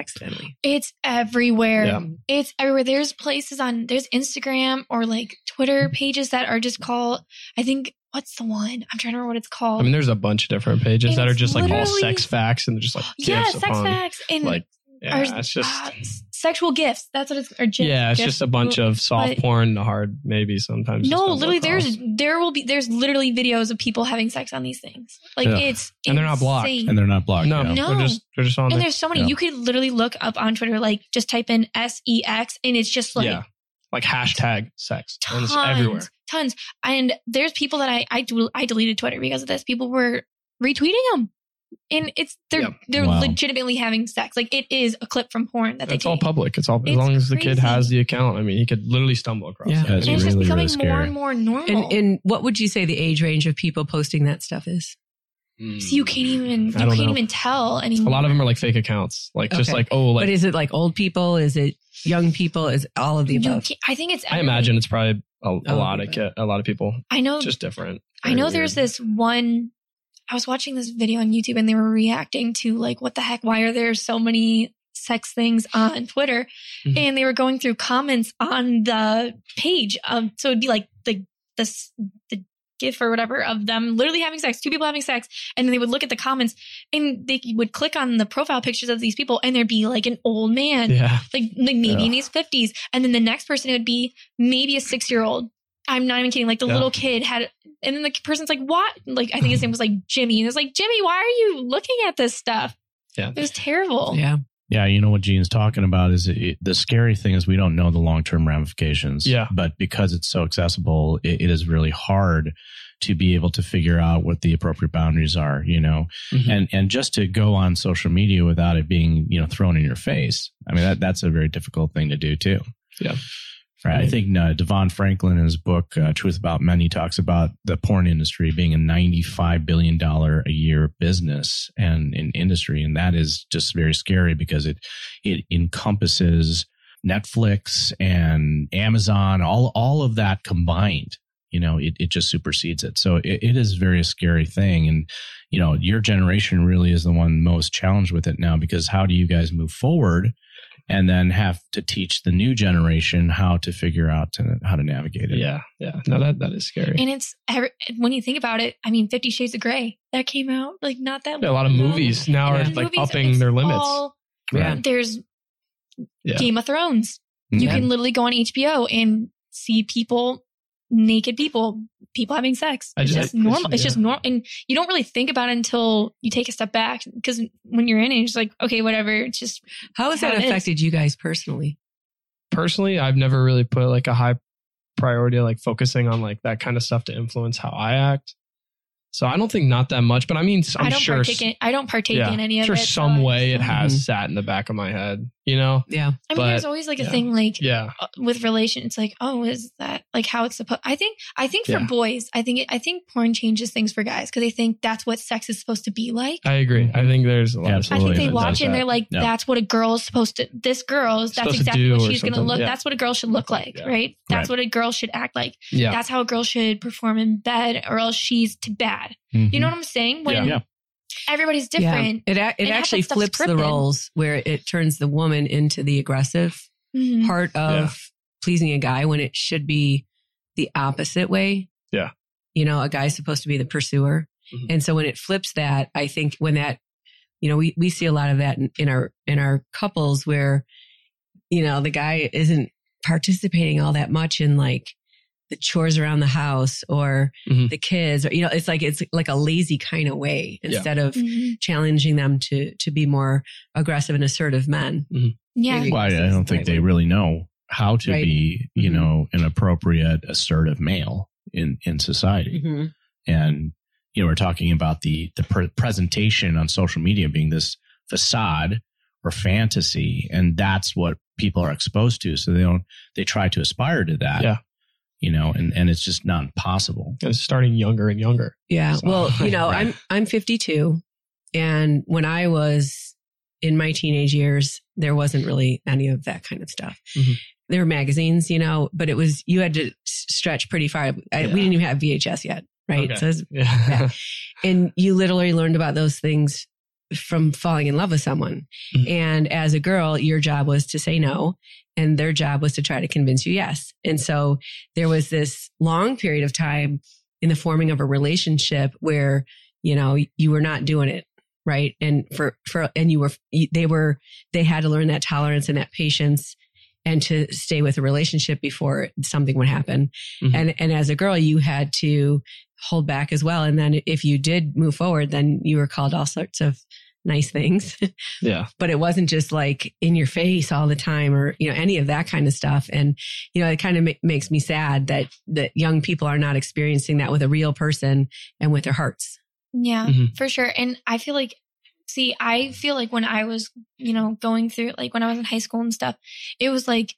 accidentally. It's everywhere. Yeah. It's everywhere. There's places on there's Instagram or like Twitter pages that are just called I think what's the one? I'm trying to remember what it's called. I mean, there's a bunch of different pages that are just like all sex facts and they're just like yeah, sex upon, facts and like yeah, it's just uh, sexual gifts. That's what it's or gif- yeah, it's gifs. just a bunch of soft but- porn, hard maybe sometimes. No, literally across. there's there will be there's literally videos of people having sex on these things. Like Yeah. it's And they're not blocked. And they're not blocked. no, yeah. No. they're just they're just on And there. there's so many. Yeah. You could literally look up on Twitter, like just type in S E X, and it's just like yeah, like hashtag sex, and tons, it's everywhere. tons. And there's people that I I, del- I deleted Twitter because of this. People were retweeting them, and it's they're Yeah. they're Wow. legitimately having sex. Like it is a clip from porn that they It's all public. It's all as It's long as the kid has the account. I mean, he could literally stumble across. Yeah. that. That's and it's really, just becoming really more and more normal. And, and what would you say the age range of people posting that stuff is? so you can't hmm. even you can't know. even tell anymore. A lot of them are like fake accounts, like just like oh, like but is it like old people? Is it young people? Is all of the above? I think it's. I imagine it's probably a, a Oh, lot of a lot of people, I know. just different. I know weird. there's this one. I was watching this video on YouTube and they were reacting to like, what the heck? Why are there so many sex things on Twitter? Mhm. And they were going through comments on the page. Um, so it'd be like the the the gif or whatever of them literally having sex, two people having sex, and then they would look at the comments and they would click on the profile pictures of these people and there'd be like an old man, Yeah, like like maybe in his fifties, and then the next person it would be maybe a six year old. I'm not even kidding. Like the Yeah. little kid had, and then the person's like, "What?" Like I think his name was like Jimmy, and it's like, "Jimmy, why are you looking at this stuff?" Yeah. it was terrible. Yeah. Yeah, you know what Gene's talking about is it, the scary thing is we don't know the long term ramifications. Yeah. But because it's so accessible, it, it is really hard to be able to figure out what the appropriate boundaries are, you know, Mhm. and and just to go on social media without it being you know thrown in your face. I mean that that's a very difficult thing to do too. Yeah. Right. I think uh, DeVon Franklin in his book uh, "Truth About Men" he talks about the porn industry being a ninety-five billion dollar a year business and in industry, and that is just very scary because it it encompasses Netflix and Amazon, all all of that combined. You know, it, it just supersedes it. So it, it is a very scary thing. And, you know, your generation really is the one most challenged with it now because how do you guys move forward and then have to teach the new generation how to figure out to, how to navigate it? yeah, yeah. No, that that is scary. And it's every, when you think about it, I mean, Fifty Shades of Grey that came out like not that. Yeah, a lot of long ago. movies now Yeah. are like Movies, upping their limits. all- Yeah. There's Yeah. Game of Thrones. You Yeah. can literally go on HBO and see people, naked people, people having sex. It's just- just normal. It's yeah. just normal, and you don't really think about it until you take a step back. Because when you're in it, it's like okay, whatever. It's just How has How that it is. affected you guys personally? Personally, I've never really put like a high priority, like focusing on like that kind of stuff to influence how I act. So I don't think not that much, but I mean, I'm I don't sure, partake in. I don't partake yeah, in any of sure it. so some I way it just- has Mhm. sat in the back of my head, you know? Yeah. I mean, there's always like a yeah. thing like Yeah. uh, with relation. It's like, oh, is that like how it's supposed? I think. I think for Yeah. boys, I think. It, I think porn changes things for guys because they think that's what sex is supposed to be like. I agree. I think there's a lot Yeah, of I think they watch it and they're like, Yeah. that's what a girl is supposed to. This girl's. That's Supposed exactly what she's going to look. yeah. That's what a girl should look like, Yeah. right? That's Right. what a girl should act like. Yeah. That's how a girl should perform in bed, or else she's to bad. Mhm. You know what I'm saying? When Yeah. Yeah. everybody's different. Yeah. It, a- it And actually that stuff's flips the roles where it turns the woman into the aggressive Mhm. part of Yeah. pleasing a guy when it should be the opposite way. Yeah. You know, a guy's supposed to be the pursuer. Mhm. And so when it flips that, I think when that, you know, we, we see a lot of that in, in our, in our couples where, you know, the guy isn't participating all that much in like the chores around the house or Mhm. the kids or, you know, it's like, it's like a lazy kind of way Yeah. instead of Mhm. challenging them to, to be more aggressive and assertive men. Yeah. Maybe. Well, I, I don't think they really know how to Right. be, you Mhm. know, an appropriate, assertive male in in society. And you know, we're talking about the the pre- presentation on social media being this facade or fantasy, and that's what people are exposed to. So they don't they try to aspire to that. Yeah. You know, and and it's just not possible. It's starting younger and younger. Yeah. So- well, you know, Right. I'm I'm 52 and when I was in my teenage years, there wasn't really any of that kind of stuff. Mhm. There were magazines, you know, but it was you had to stretch pretty far. I, Yeah. We didn't even have VHS yet, right? Okay. So it's- Yeah. and you literally learned about those things from falling in love with someone. Mhm. And as a girl, your job was to say no, and their job was to try to convince you yes. And so there was this long period of time in the forming of a relationship where, you know, you were not doing it right. And for, for, and you were, they were, they had to learn that tolerance and that patience and to stay with a relationship before something would happen. Mhm. And, and as a girl, you had to hold back as well. And then if you did move forward, then you were called all sorts of nice things, yeah. but it wasn't just like in your face all the time or, you know, any of that kind of stuff. And, you know, it kind of ma- makes me sad that, that young people are not experiencing that with a real person and with their hearts. Yeah, Mhm. for sure. And I feel like, see, I feel like when I was, you know, going through, like when I was in high school and stuff, it was like,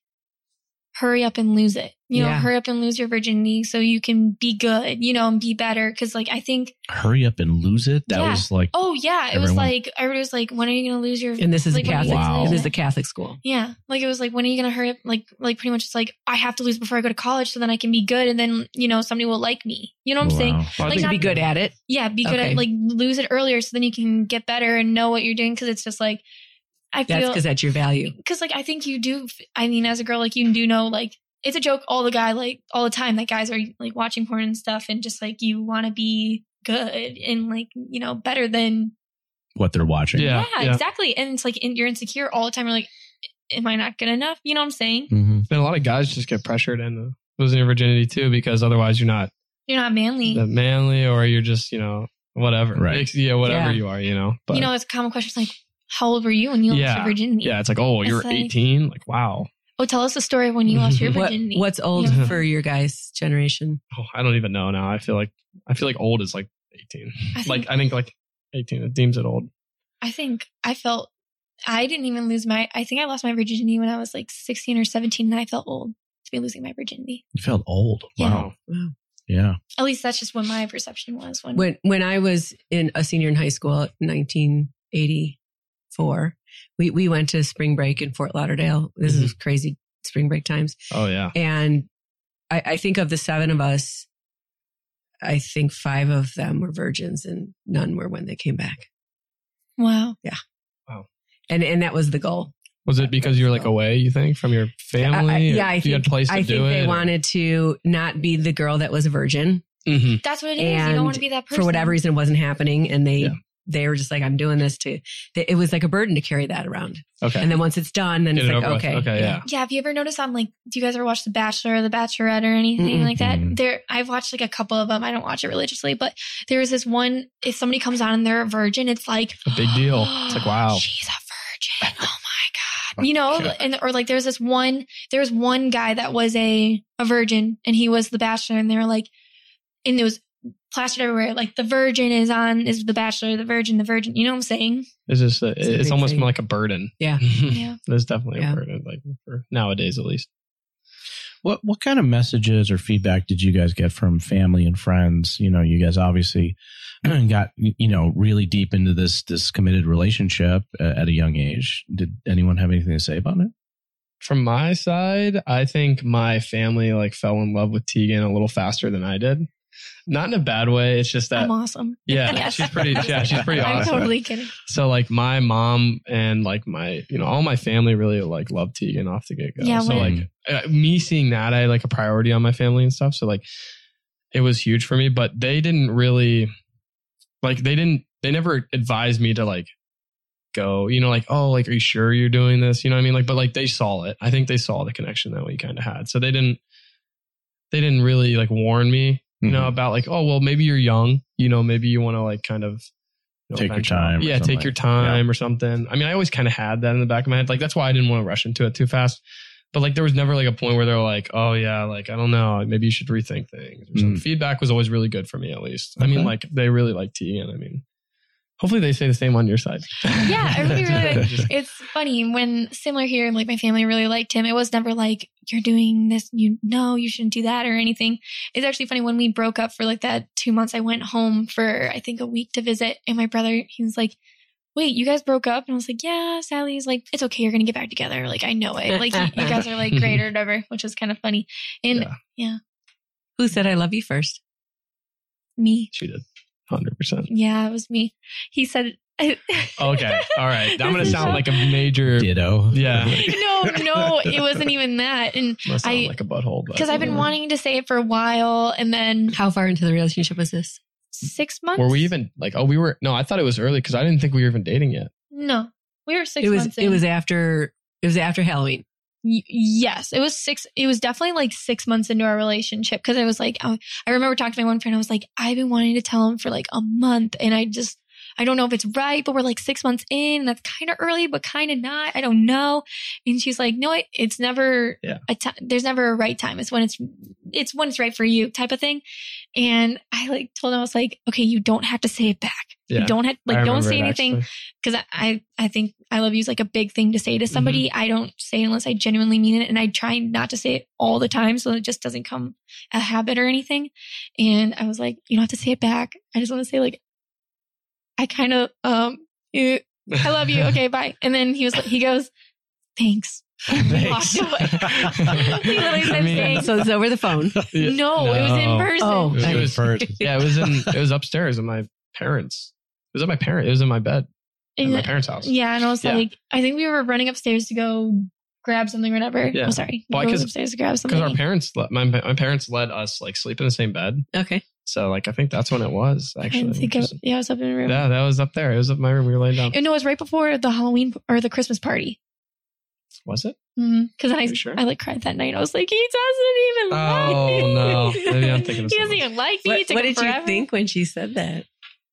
hurry up and lose it. You know, Yeah. hurry up and lose your virginity so you can be good, you know, and be better. Cause like, I think, Hurry up and lose it. That Yeah. was like oh yeah, it was like, everybody was like, when are you going to lose your, virginity? And this is like, a when are you Catholic, Wow. this is it? a Catholic school. Yeah. Like it was like, when are you going to hurry up? Like, like pretty much it's like, I have to lose before I go to college so then I can be good. And then, you know, somebody will like me. You know what I'm saying? Well, Like, think- to be good at it. Yeah, be good Okay. at like lose it earlier so then you can get better and know what you're doing. Cause it's just like, I That's feel because that's your value. because like I think you do. I mean, as a girl, like you do know, like it's a joke all the guy like all the time that guys are like watching porn and stuff, and just like you want to be good and like you know better than what they're watching. Yeah. yeah, exactly. And it's like in, you're insecure all the time. You're like, am I not good enough? You know what I'm saying? Mhm. And a lot of guys just get pressured into losing your virginity too, because otherwise you're not You're not manly. that manly or you're just, you know, whatever. Right. It's- Yeah, whatever Yeah. you are, you know. But you know, it's a common question. It's like, how old were you when you yeah. lost your virginity? Yeah, it's like, oh, you're 18? Like, wow. Oh, tell us the story when you lost your virginity. What, what's old yeah. for your guys' generation? Oh, I don't even know now. I feel like I feel like old is like 18. I like I think like 18 it deems it old. I think I felt I didn't even lose my I think I lost my virginity when I was like 16 or 17 and I felt old to be losing my virginity. You felt old. Wow. Yeah. Yeah. At least that's just what my perception was when when when I was in a senior in high school 1980 four. We we went to spring break in Fort Lauderdale. This mm-hmm. is crazy spring break times. Oh yeah. And I, I think of the seven of us, I think five of them were virgins and none were when they came back. Wow. Yeah. Wow. And and that was the goal. Was it because you were like away, you think, from your family? Yeah, I think, I think they or? wanted to not be the girl that was a virgin. Mm-hmm. That's what it is. And you don't want to be that person. For whatever reason, it wasn't happening. And they yeah they were just like, I'm doing this to, it was like a burden to carry that around. Okay. And then once it's done, then Get it's it like, over with. okay. Okay, yeah. Yeah, have you ever noticed on like, do you guys ever watch The Bachelor or The Bachelorette or anything Mm-mm. like that? There, I've watched like a couple of them. I don't watch it religiously, but there was this one. If somebody comes on and they're a virgin, it's like a big deal. It's like, wow. she's a virgin. Oh my god, you know, and or like there's this one. There was one guy that was a a virgin, and he was the Bachelor, and they were like, and it was plastered everywhere, like the virgin is on is the Bachelor, the virgin, the virgin. You know what I'm saying? It's just, a, It's it's big almost thing. like a burden. Yeah. Yeah. There's definitely Yeah. a burden, like for nowadays at least. What what kind of messages or feedback did you guys get from family and friends? You know, you guys obviously got you know really deep into this this committed relationship uh, at a young age. Did anyone have anything to say about it? From my side, I think my family like fell in love with Tegan a little faster than I did. Not in a bad way. It's just that I'm awesome. yeah, Yes. she's pretty. Yeah, she's pretty awesome. I'm totally kidding. So like my mom and like my you know all my family really like love Tegan off the get go. Yeah, so when- like uh, me seeing that I had like a priority on my family and stuff. So like it was huge for me, but they didn't really like they didn't they never advised me to like go you know like oh like are you sure you're doing this you know what I mean like but like they saw it. I think they saw the connection that we kind of had. So they didn't they didn't really like warn me you know about like oh well maybe you're young you know maybe you want to like kind of you know, Take your time yeah take your time or something. I mean i always kind of had that in the back of my head. Like that's why i didn't want to rush into it too fast. But like there was never like a point where they're like oh yeah like i don't know maybe you should rethink things or something. Mm. feedback was always really good for me at least. I mean like they really like tea and i mean hopefully they say the same on your side Yeah, I really, really like it's funny when similar here, like my family really liked him. It was never like, you're doing this, you know, you shouldn't do that or anything. It's actually funny when we broke up for like that two months, I went home for, I think, a week to visit. And my brother, he was like, wait, you guys broke up? And I was like, yeah, Sally's like, it's okay. You're going to get back together. Like, I know it. Like, you, you guys are like great or whatever, which was kind of funny. And Yeah. Who said I love you first? me, she did 100% yeah, it was me. He said, okay all right i'm gonna sound like a major Ditto. Yeah. no, no, it wasn't even that. And must sound I- like a butthole but because I've been wanting to say it for a while, and then How far into the relationship was this? six months. Were we even like? Oh, we were. No, I thought it was early because I didn't think we were even dating yet. No, we were six it was months. it was after it was after Halloween. Y- yes, it was six. It was definitely like six months into our relationship because I was like, I, I remember talking to my one friend. I was like, I've been wanting to tell him for like a month, and I just. I don't know if it's right, but we're like six months in. And that's kind of early, but kind of not. I don't know. And she's like, "No, it, it's never. Yeah. A ti- there's never a right time. It's when it's it's when it's right for you, type of thing." And I like told him I was like, "Okay, you don't have to say it back. Yeah. You don't have like don't say anything." because I, I think I love you is like a big thing to say to somebody. Mm-hmm. I don't say it unless I genuinely mean it, and I try not to say it all the time so it just doesn't come a habit or anything. And I was like, you don't have to say it back. I just want to say like, I kind of um, I love you. Okay, bye. And then he was like, he goes, thanks. And walked away. He literally said I mean, thanks. So it's over the phone. Yeah. No, it was in person. Oh, It It was- was Yeah, it was in. It was upstairs in my parents. It was at my parent. It was in my bed in my parents' house. yeah, and I was Yeah. like, I think we were running upstairs to go grab something or whatever. Yeah. I'm sorry. Well, we were 'cause- upstairs to grab something. Because our parents, let, my my parents let us like sleep in the same bed. Okay. So like I think that's when it was actually. didn't think which yeah, I was up in the room. yeah, that was up there. It was up my room. We were laying down. And no, it was right before the Halloween or the Christmas party. Was it? Mm-hmm. Because I, Are you sure? I like cried that night. I was like, he doesn't even oh, like Oh, me. no. Maybe I'm thinking of he doesn't even like me. What, what him did you think when she said that?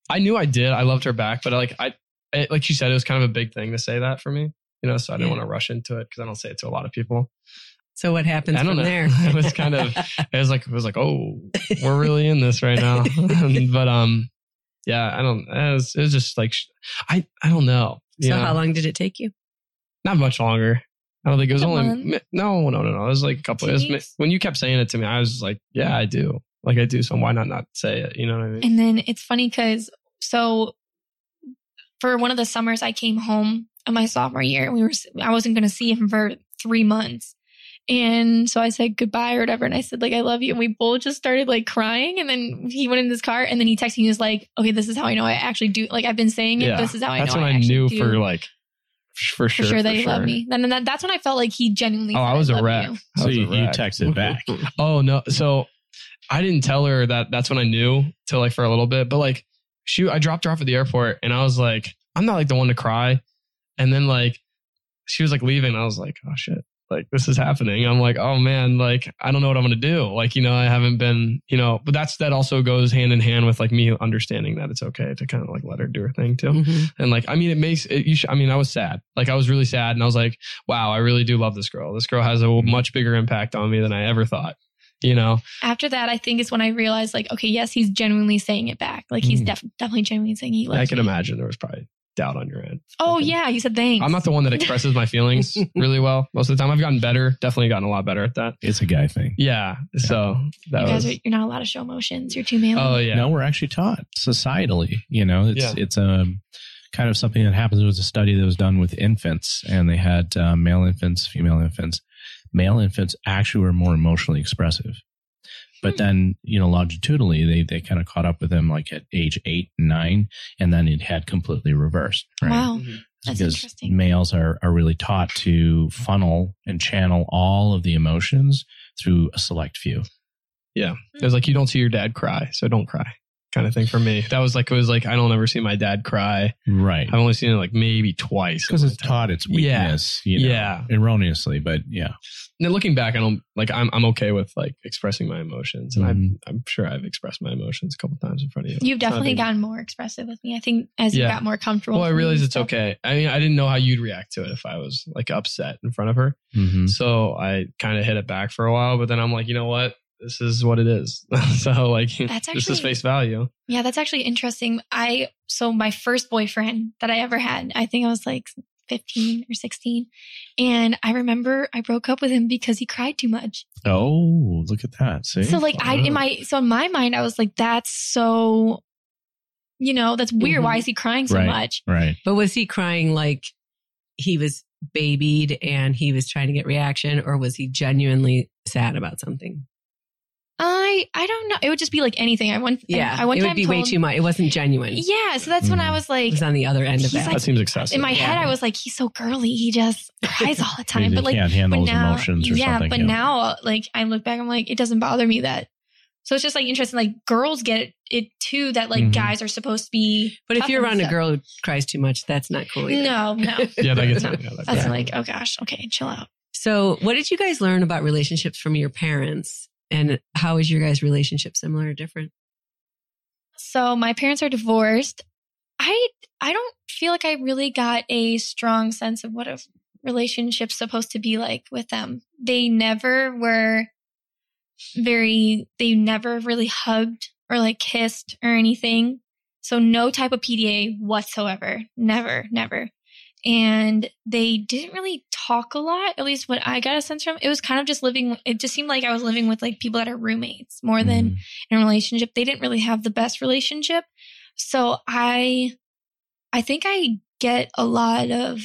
I knew I did. I loved her back, but like I, it, like you said, it was kind of a big thing to say that for me. You know, so I didn't Yeah. want to rush into it because I don't say it to a lot of people. So what happens I don't from know. there? It was kind of- It was like it was like, oh, we're really in this right now. but um, yeah, I don't. It was, it was just like I I don't know. So know? how long did it take you? Not much longer. I don't think it was A only month? no no no no. It was like a couple. Two It was, when you kept saying it to me, I was just like, yeah, I do. Like I do. So why not not say it? You know what I mean? And then it's funny because so for one of the summers I came home in my sophomore year and we were I wasn't going to see him for three months. And so I said goodbye or whatever. And I said, like, I love you. And we both just started like crying. And then he went in his car and then he texted me. He was like, okay, this is how I know I actually do. Like, I've been saying it. Yeah. This is how I That's know when I, I, knew do for like for for sure sure that for he loved sure. me. Then that, that's when I felt like he genuinely Oh, said, I was a love wreck. you. I So was a you, you texted back. Oh no. So I didn't tell her that that's when I knew till like for a little bit, but like she, I dropped her off at the airport and I was like, I'm not like the one to cry. And then like, she was like leaving. I was like, oh shit, like this is happening. I'm like, oh man, like I don't know what I'm gonna do. Like, you know, I haven't been, you know, but that's that also goes hand in hand with like me understanding that it's okay to kind of like let her do her thing too. Mhm. And like, I mean, it makes it, you should, I mean, I was sad. Like, I was really sad. And I was like, wow, I really do love this girl. This girl has a much bigger impact on me than I ever thought, you know? After that, I think is when I realized, like, okay, yes, he's genuinely saying it back. Like, he's Mm. def- definitely genuinely saying he loves I can me. imagine there was probably doubt on your end. Oh, Okay. yeah. You said thanks. I'm not the one that expresses my feelings really well most of the time. I've gotten better, definitely gotten a lot better at that. It's a guy thing. Yeah. So that you guys was, are, you're not allowed to show emotions. You're too manly. oh, yeah. No, we're actually taught societally. You know, it's Yeah. it's a kind of something that happens. There was a study that was done with infants, and they had uh, male infants, female infants. Male infants actually were more emotionally expressive, but Hmm. then you know longitudinally they they kind of caught up with them like at age eight, nine, and then it had completely reversed. Right? Wow. Mhm. That's because interesting. males are, are really taught to funnel and channel all of the emotions through a select few. Yeah. It's like, you don't see your dad cry, so don't cry kind of thing for me. That was like, it was like, I don't ever see my dad cry. Right. I've only seen it like maybe twice. Because it's time. taught its Yeah. weakness, you know, Yeah. erroneously, but yeah. Now looking back, I don't like I'm I'm okay with like expressing my emotions, and Mhm. I'm I'm sure I've expressed my emotions a couple times in front of you. You've It's not a definitely big- gotten more expressive with me. I think as you got more comfortable. Well, I with realize it's stuff. okay. I mean, I didn't know how you'd react to it if I was like upset in front of her, Mm-hmm. so I kind of hit it back for a while. But then I'm like, you know what? This is what it is. so like, That's this is actually- face value. Yeah, that's actually interesting. I so my first boyfriend that I ever had, I think I was like 15 or 16. And I remember I broke up with him because he cried too much. Oh, look at that. See? So like I in my so in my mind I was like that's so you know, that's weird. Mhm. Why is he crying so Right. much? right. But was he crying like he was babied and he was trying to get reaction, or was he genuinely sad about something? I I don't know. It would just be like anything. I one Yeah, I one it would be way too much. It wasn't genuine. Yeah, so that's when I Mm. was It like was on the other end of that. like- that seems excessive. in my head I was like he's so girly. He just cries all the time. But like can't handle but his now, emotions or something. yeah, something. but now like I look back, I'm like, it doesn't bother me that. So it's just like interesting. Like girls get it, it too. That like Mhm. guys are supposed to be. but if you're and around a girl who cries too much, that's not cool. Either. no, no, yeah, that gets No. yeah, that- that's Yeah. like oh gosh, okay, chill out. So, what did you guys learn about relationships from your parents, and how is your guys' relationship similar or different? So my parents are divorced. I I don't feel like I really got a strong sense of what a relationship's supposed to be like with them. They never were very they never really hugged or like kissed or anything. So no type of PDA whatsoever. Never, never. And they didn't really talk a lot, at least what I got a sense from. It was kind of just living it just seemed like I was living with like people that are roommates more than Mhm. in a relationship. They didn't really have the best relationship. So I I think I get a lot of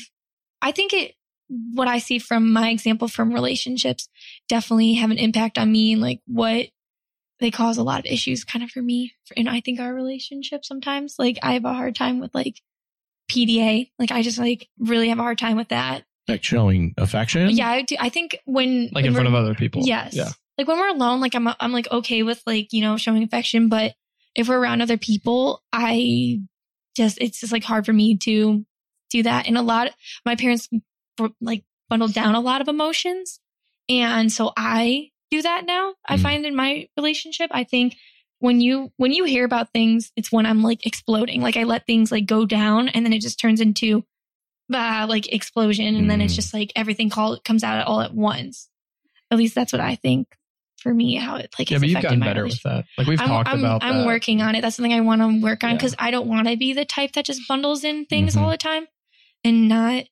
I think it what I see from my example from relationships definitely have an impact on me and like what they cause a lot of issues kind of for me and I think our relationship sometimes like I have a hard time with like PDA like I just like really have a hard time with that. like showing affection. Yeah, I do I think when like when in front of other people. Yes. Yeah. Like when we're alone, like I'm I'm like okay with like, you know, showing affection, but if we're around other people, I just it's just like hard for me to do that. And a lot my parents were, like bundled down a lot of emotions. And so I do that now. I Mm. find in my relationship, I think when you when you hear about things, it's when I'm like exploding. Like I let things like go down and then it just turns into bah, like explosion and then it's Mm. just like everything call comes out all at once. At least that's what I think for me how it like Yeah, but you've gotten better with that. Like we've I'm, talked I'm, about I'm that. working on it. That's something I want to work on Yeah. because I don't want to be the type that just bundles in things Mhm. all the time and not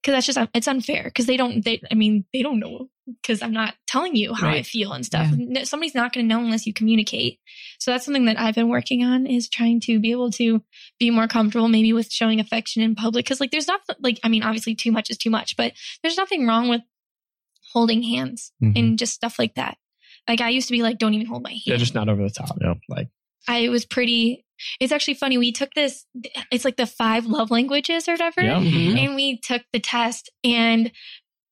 because that's just it's unfair because they don't they I mean they don't know because I'm not telling you how I feel and stuff. No- Somebody's not going to know unless you communicate. So that's something that I've been working on is trying to be able to be more comfortable maybe with showing affection in public because like there's not like I mean obviously too much is too much, but there's nothing wrong with holding hands Mhm. and just stuff like that. Like I used to be like, don't even hold my hand. Yeah, just not over the top. Yep. Like I was pretty. It's actually funny. We took this. It's like the five love languages or whatever, Yeah. Mhm. and we took the test. And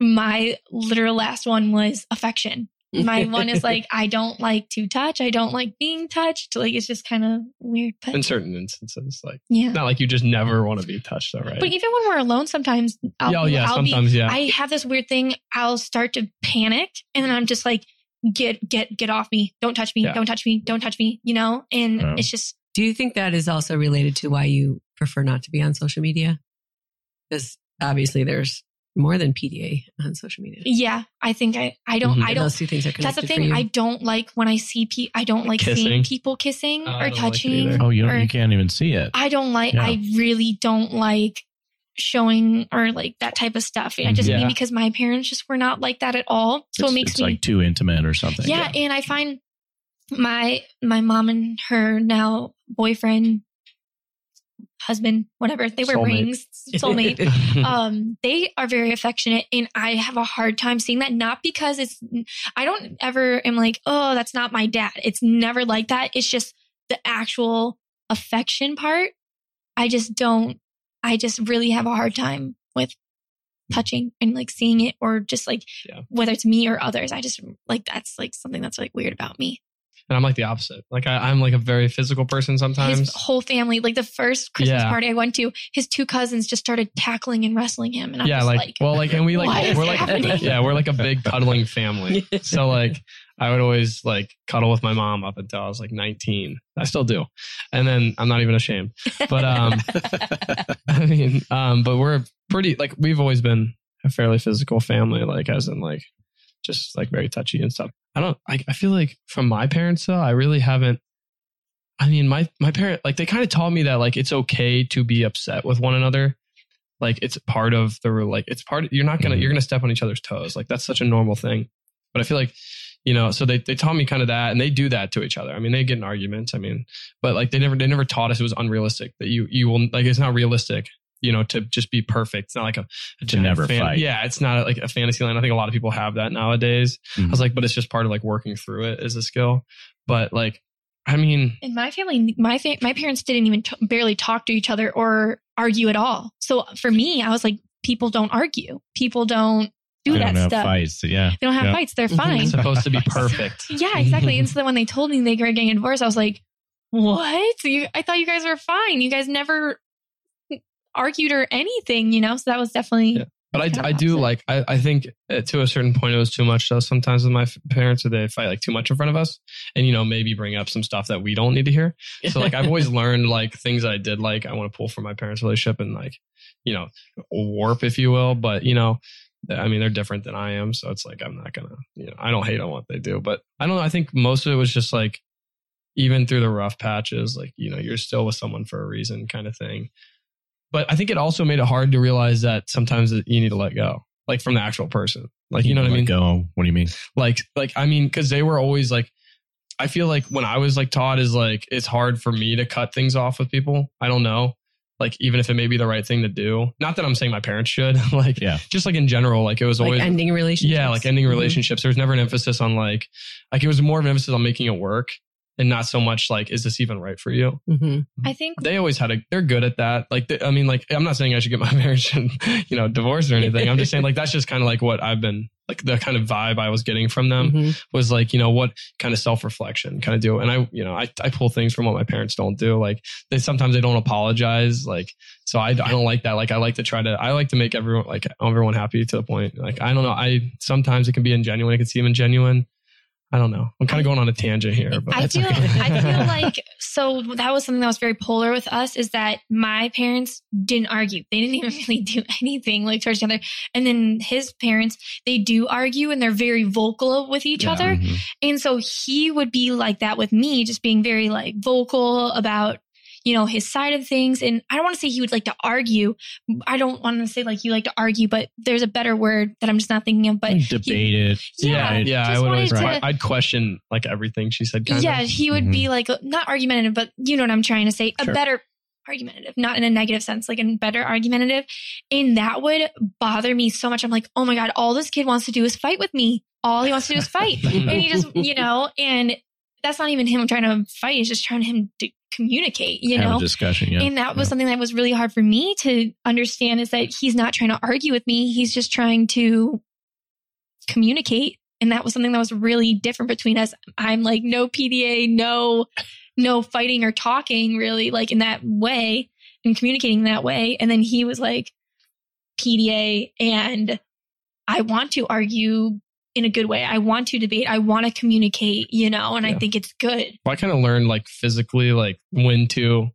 my literal last one was affection. my one is like, I don't like to touch. I don't like being touched. Like it's just kind of weird. But in certain instances, like yeah. not like you just never want to be touched, though, right? But even when we're alone, sometimes I'll, oh, yeah, I'll sometimes, be, yeah. I have this weird thing. I'll start to panic and then I'm just like, get, get, get off me. Don't touch me. Yeah. Don't touch me. Don't touch me, you know? And Yeah. it's just, Do you think that is also related to why you prefer not to be on social media? Because obviously there's more than PDA on social media. yeah, I think I, I don't, Mhm. I don't, those two things are connected. that's the thing. I don't like when I see pe- I don't like seeing people kissing I or don't like touching. Oh, you don't, or- you can't even see it. I don't like, Yeah. I really don't like showing or like that type of stuff. I just Yeah. maybe because my parents just were not like that at all. So it's, it makes it's me like too intimate or something. yeah, and I find my my mom and her now boyfriend, husband, whatever they wear Soulmate. rings, soulmate. um, they are very affectionate, and I have a hard time seeing that. Not because it's, I don't ever am like, oh, that's not my dad. It's never like that. It's just the actual affection part. I just don't. I just really have a hard time with touching and like seeing it or just like Yeah. whether it's me or others. I just like that's like something that's like weird about me. And I'm like the opposite. Like I, I'm like a very physical person sometimes. His whole family, like the first Christmas Yeah. party I went to, his two cousins just started tackling and wrestling him, and I'm yeah, just like, like, well, like, and we like we're like happening? yeah, we're like a big cuddling family. So like I would always like cuddle with my mom up until I was like 19. I still do. And then I'm not even ashamed. But um I mean um but we're pretty like we've always been a fairly physical family like as in like just like very touchy and stuff. I don't I, I feel like from my parents though I really haven't I mean my my parent like they kind of taught me that like it's okay to be upset with one another. Like it's part of the like it's part you're not gonna you're mm-hmm. gonna step on each other's toes. Like that's such a normal thing. But i feel like you know so they, they taught me kind of that and they do that to each other. I mean they get in arguments i mean but like they never they never taught us it was unrealistic that you you will like it's not realistic you know to just be perfect it's not like a, a giant never fight. yeah it's not like a fantasy land i think a lot of people have that nowadays i Mhm. was like but it's just part of like working through it as a skill but like i mean In my family, my fa- my parents didn't even t- barely talk to each other or argue at all. So for me, I was like, people don't argue. People don't do They that don't have stuff. fights. Yeah. They don't have Yeah. fights. They're Mhm. fine. it's supposed to be perfect yeah, exactly. And so then when they told me they were getting divorced, I was like, what? You, I thought you guys were fine. You guys never argued or anything, you know? So that was definitely. Yeah. But I, I do opposite. like I, I think uh, to a certain point it was too much though sometimes with my parents or they fight like too much in front of us and you know maybe bring up some stuff that we don't need to hear so like I've always learned like things I did like I want to pull from my parents relationship and like you know warp if you will but you know I mean they're different than I am so it's like I'm not gonna you know I don't hate on what they do but I don't know I think most of it was just like even through the rough patches like you know you're still with someone for a reason kind of thing but I think it also made it hard to realize that sometimes you need to let go, like from the actual person. Like, you know what I mean? Let? Go. What do you mean? Like, like, I mean, cause they were always like, I feel like when I was like taught is like, it's hard for me to cut things off with people. I don't know. Like, even if it may be the right thing to do. Not that I'm saying my parents should, like, Yeah. just like in general, like it was like always, ending relationships. yeah, like ending Mhm. relationships. There was never an emphasis on like, like it was more of an emphasis on making it work and not so much like, is this even right for you? Mhm. I think they always had a they're good at that. Like they, i mean like i'm not saying i should get my marriage and you know divorced or anything. I'm just saying like that's just kind of like what i've been like the kind of vibe i was getting from them Mhm. was like you know what kind of self-reflection kind of do. And i you know I, I pull things from what my parents don't do. Like they sometimes they don't apologize like so I, I don't like that. Like i like to try to i like to make everyone like everyone happy to the point. Like i don't know. I sometimes it can be ingenuine. I can see them ingenuine i don't know i'm kind of going on a tangent here but I feel okay. I feel like so that was something that was very polar with us is that my parents didn't argue. They didn't even really do anything like towards each other. And then his parents, they do argue and they're very vocal with each Yeah. other. Mhm. And so he would be like that with me, just being very like vocal about, you know, his side of things. And I don't want to say he would like to argue. I don't want to say like you like to argue, but there's a better word that I'm just not thinking of. But debated. debate it. yeah, yeah, yeah. I would always, wanted to- I'd question like everything she said. Kind yeah, of. he would be mm-hmm. like not argumentative, but you know what I'm trying to say. Sure. A better argumentative, not in a negative sense, like in better argumentative. And that would bother me so much. I'm like, oh my God, all this kid wants to do is fight with me. All he wants to do is fight. and he just, you know, and that's not even him trying to fight. It's just trying him to communicate, you Have know? a discussion. Yeah. And that was Yeah. something that was really hard for me to understand is that he's not trying to argue with me. He's just trying to communicate And that was something that was really different between us. I'm like, no PDA, no, no fighting or talking really like in that way and communicating that way. And then he was like, PDA and I want to argue in a good way. I want to debate. I want to communicate, you know, and I think it's good. Well, I kind of learned like physically, like when to,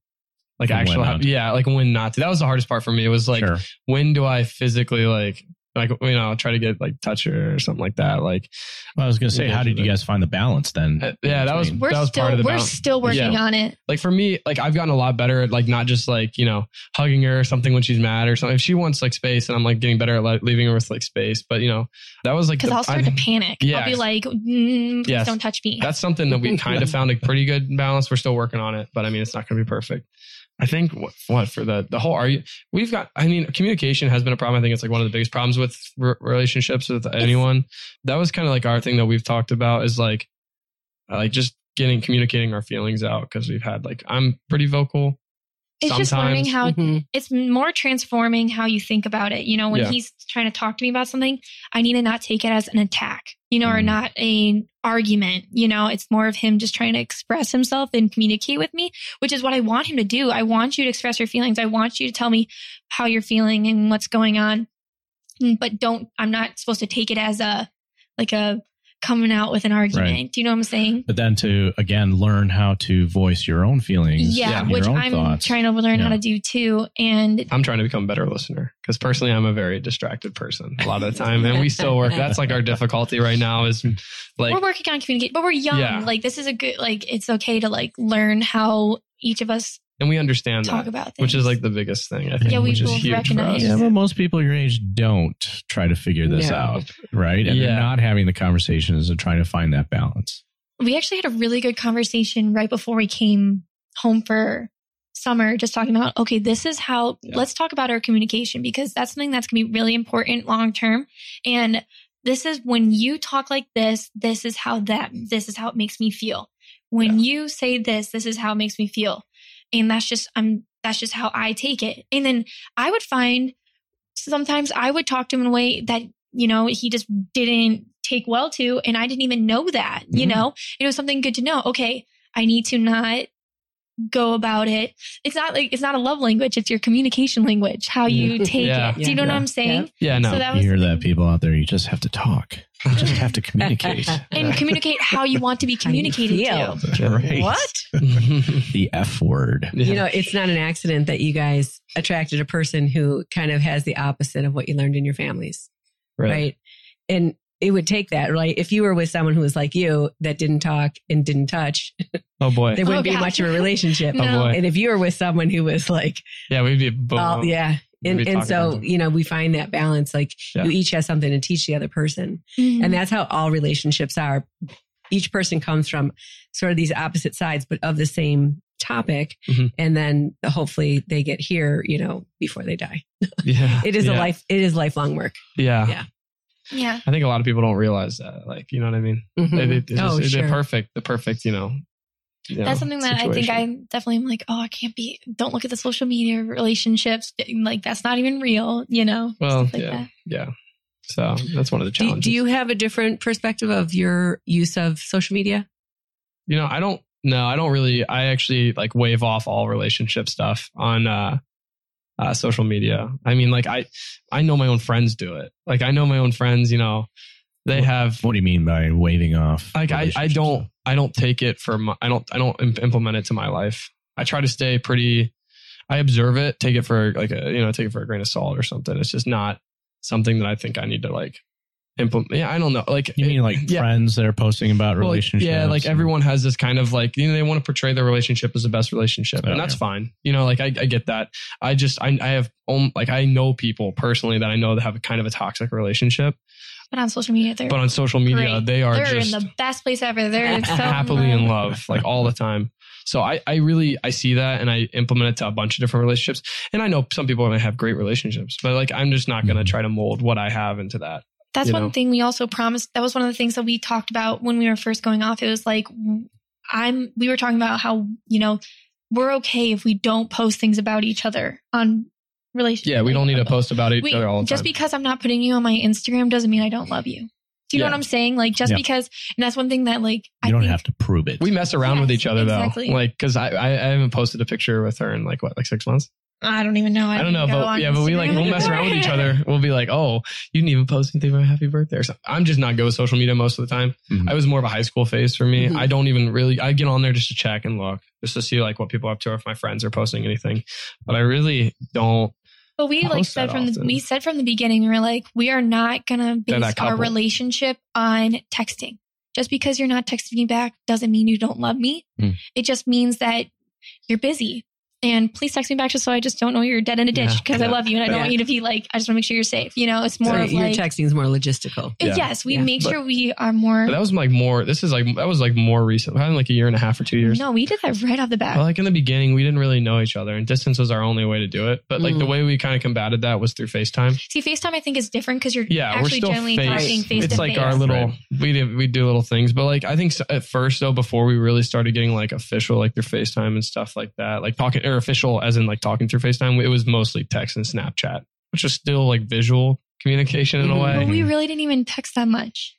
like And actually, yeah, like when not to. That was the hardest part for me. It was like, sure. when do I physically like, like you know, try to get like touch her or something like that. Like, Well, I was going to say, how did you guys find the balance then? Uh, yeah, that was- We're That was still part of the we're balance. still working Yeah. on it. like for me, like I've gotten a lot better at like not just like you know hugging her or something when she's mad or something. If she wants like space, and I'm like getting better at like, leaving her with like space. But you know, that was like Because I'll start I- to panic. Yeah. I'll be like, mm, Yes. don't touch me. that's something that we kind of found a pretty good balance. We're still working on it, but I mean, it's not going to be perfect. I think what, what for the the whole are you we've got I mean communication has been a problem. I think it's like one of the biggest problems with re- relationships with anyone. That was kind of like our thing that we've talked about is like like just getting communicating our feelings out because we've had like I'm pretty vocal it's just learning sometimes. how Mhm. it's more transforming how you think about it. You know, when Yeah. he's trying to talk to me about something, I need to not take it as an attack, you know, or Mhm. not an argument. You know, it's more of him just trying to express himself and communicate with me, which is what I want him to do. I want you to express your feelings. I want you to tell me how you're feeling and what's going on. Mm, But don't I'm not supposed to take it as a like a coming out with an argument. Right. Do you know what I'm saying? but then to again learn how to voice your own feelings, Yeah, your which own I'm thoughts. trying to learn how to do too. And I'm trying to become a better listener because personally I'm a very distracted person a lot of the time and we still work that's like our difficulty right now is like we're working on communicate, but we're young. Yeah. Like this is a good like it's okay to like learn how each of us and we understand talk that about things. which is like the biggest thing I think Yeah, we which is both huge for recognize- us. yeah, but most people your age don't try to figure this No. out, right? And they're not having the conversations and trying to find that balance. we actually had a really good conversation right before we came home for summer, just talking about okay, this is how Yeah. let's talk about our communication because that's something that's gonna be really important long term. And this is when you talk like this, this is how that this is how it makes me feel. When you say this, this is how it makes me feel. And that's just I'm that's just how I take it. And then I would find sometimes I would talk to him in a way that, you know, he just didn't take well to. And I didn't even know that, you Mhm. know, it was something good to know. Okay. I need to not go about it. It's not like, it's not a love language. It's your communication language, how you take Yeah. it. Do you know what I'm saying? yeah no So that You was hear that, people out there? You just have to talk. You just have to communicate. And communicate how you want to be communicated to. right. What? The F word. You know, it's not an accident that you guys attracted a person who kind of has the opposite of what you learned in your families, right? And it would take that, right? If you were with someone who was like you that didn't talk and didn't touch, oh boy there wouldn't Oh, be gosh. much of a relationship. Oh, boy. And if you were with someone who was like, yeah we'd be boom. all, yeah. And, and so, you know, we find that balance. Like Yeah. you each have something to teach the other person. Mhm. And that's how all relationships are. Each person comes from sort of these opposite sides, but of the same topic. Mhm. And then hopefully they get here, you know, before they die. yeah It is a life, it is lifelong work. yeah. Yeah. yeah. I think a lot of people don't realize that like you know what I mean Mhm. They- they- it's Oh, just- sure. the perfect the perfect you know you know, That's something that I think situation. I definitely am like, oh, I can't be, don't look at the social media relationships. Like, that's not even real, you know? well like yeah that. yeah so that's one of the challenges do you have a different perspective of your use of social media? you know i don't no i don't really i actually like wave off all relationship stuff on uh uh social media i mean like i i know my own friends do it like i know my own friends you know they What- have What do you mean by waving off? like I, I don't i don't take it for my i don't i don't implement it to my life i try to stay pretty i observe it take it for like a you know take it for a grain of salt or something it's just not something that i think i need to like implement yeah i don't know like You mean like yeah. friends that are posting about Well, relationships? Yeah, like everyone has this kind of like you know they want to portray their relationship as the best relationship, Oh, and that's yeah. fine. You know, like I, I get that. I just I I have um, like I know people personally that I know that have a kind of a toxic relationship, But on social media, they're, but on social media great. they are they're just in the best place ever. They're so happily in love. love like all the time. So I I really I see that and I implement it to a bunch of different relationships, and I know some people may have great relationships, but like I'm just not gonna Mhm. try to mold what I have into that. That's one know. thing we also promised. That was one of the things that we talked about when we were first going off. It was like, I'm, we were talking about how, you know, we're okay if we don't post things about each other on relationships. Yeah, we don't need to post about each We, other all the just time. because I'm not putting you on my Instagram doesn't mean I don't love you. Do you know what I'm saying? Like just Yeah. because, and that's one thing that like I don't think, have to prove it. We mess around with each other exactly. though, like because I, I I haven't posted a picture with her in like what like six months. I don't even know. I don't know, but on yeah, but we like we'll mess around with each other. We'll be like, oh, you didn't even post anything about happy birthday or something. I'm just not good with social media most of the time. Mhm. I was more of a high school phase for me. Mhm. I don't even really. I get on there just to check and look, just to see like what people are up to or if my friends are posting anything. But I really don't. But we like said from the we said from the beginning, we were like, we are not gonna base our relationship on texting. Just because you're not texting me back doesn't mean you don't love me. Hmm. It just means that you're busy. And please text me back just so I just don't know you're dead in a ditch Yeah. because I love you and I don't Yeah. want you to be like, I just want to make sure you're safe. You know, it's more so of your like, texting is more logistical. Yeah. yes, we Yeah. make But- sure we are more. But that was like more. This is like that was like more recent. Probably like a year and a half or two years. no, we did that right off the bat. But like in the beginning, we didn't really know each other, and distance was our only way to do it. But like the Mhm. way we kind of combated that was through FaceTime. See, FaceTime I think is different because you're Yeah, we're actually still generally face. talking face it's to like face. our little. Right. We do we do little things, but like I think s- at first though, before we really started getting like official, like through FaceTime and stuff like that, like talking or official as in like talking through FaceTime, it was mostly text and Snapchat, which is still like visual communication in a Mhm. way. But we really didn't even text that much.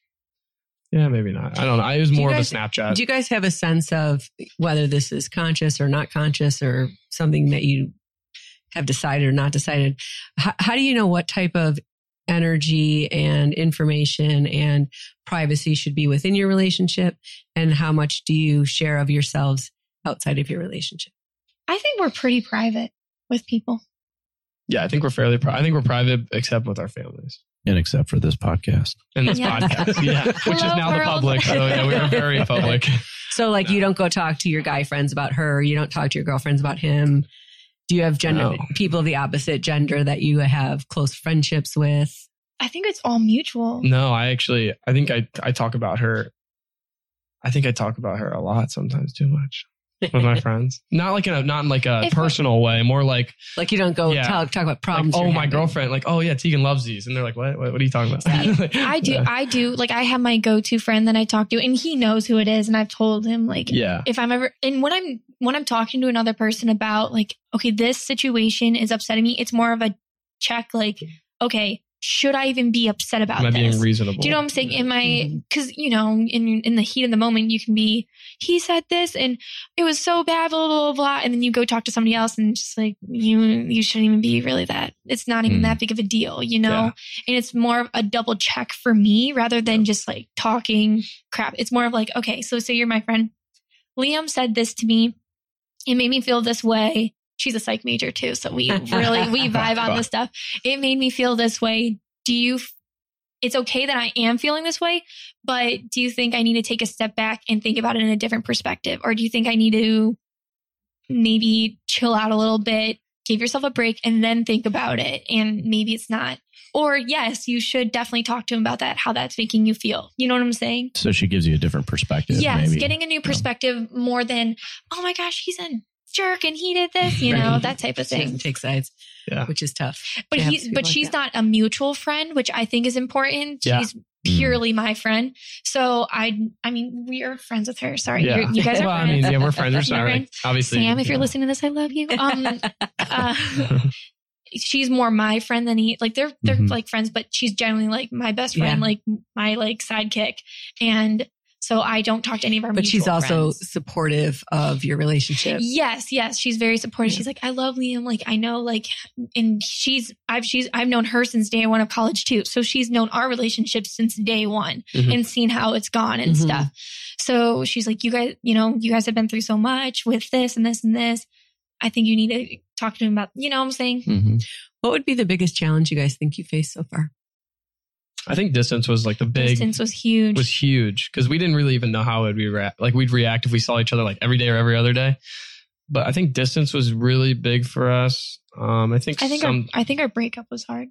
yeah, maybe not. I don't know. I was Do more guys- of a Snapchat. Do you guys have a sense of whether this is conscious or not conscious or something that you have decided or not decided? How, how do you know what type of energy and information and privacy should be within your relationship? And how much do you share of yourselves outside of your relationship? I think we're pretty private with people. yeah, I think we're fairly. Pri- I think we're private, except with our families. and except for this podcast. And this Yeah. podcast, yeah, which is Hello, now the public. So yeah, we are very public. So, like, you don't go talk to your guy friends about her. You don't talk to your girlfriends about him. Do you have gender No. people of the opposite gender that you have close friendships with? I think it's all mutual. No, I actually, I think I, I talk about her. I think I talk about her a lot sometimes too much with my friends. Not like in a, not in like a If- personal way. More like, Like, you don't go Yeah. talk talk about like problems. oh, you're my having. girlfriend. Like, oh yeah, Tegan loves these, and they're like, what? What, what are you talking about? Like, I do. Yeah. I do. Like I have my go-to friend that I talk to, and he knows who it is, and I've told him like yeah. if I'm ever and when I'm when I'm talking to another person about like okay, this situation is upsetting me. It's more of a check. Like okay, should I even be upset about Am I this? being reasonable? Do you know what I'm saying? Yeah. Am I because you know in in the heat of the moment you can be he said this and it was so bad blah blah blah blah and then you go talk to somebody else and just like you you shouldn't even be really that it's not even Mm. that big of a deal you know Yeah. and it's more of a double check for me rather than just like talking crap it's more of like okay so say you're my friend Liam said this to me it made me feel this way she's a psych major too so we really we vibe on this stuff it made me feel this way do you it's okay that I am feeling this way, but do you think I need to take a step back and think about it in a different perspective? Or do you think I need to maybe chill out a little bit, give yourself a break, and then think about it? And maybe it's not. Or yes, you should definitely talk to him about that, how that's making you feel. You know what I'm saying? So she gives you a different perspective. yes, maybe. getting a new perspective more than, oh my gosh, he's a jerk and he did this, you know, Right. that type of She doesn't thing. take sides, Yeah. which is tough. But It he's but like she's that. not a mutual friend, which I think is important. Yeah. She's purely my friend. So I I mean we are friends with her. Sorry, Yeah. You're, guys are well, I friends. mean, yeah, we're friends. We're sorry. friends. Obviously, Sam, if you're listening to this, I love you. Um, uh, she's more my friend than he. Like they're they're Mhm. like friends, but she's generally like my best friend, Yeah. like my like sidekick, and so I don't talk to any of our. But she's also friends. supportive of your relationship. Yes, yes, she's very supportive. Yeah. She's like, I love Liam. Like, I know, like, and she's, I've, she's, I've known her since day one of college too. So she's known our relationship since day one Mhm. and seen how it's gone and Mhm. stuff. So she's like, you guys, you know, you guys have been through so much with this and this and this. I think you need to talk to him about, you know what I'm saying? Mhm. What would be the biggest challenge you guys think you faced so far? I think distance was like the big Distance was huge. was huge because we didn't really even know how it would be react. Like we'd react if we saw each other like every day or every other day. But I think distance was really big for us. Um, I think I think some. our, I think our breakup was hard.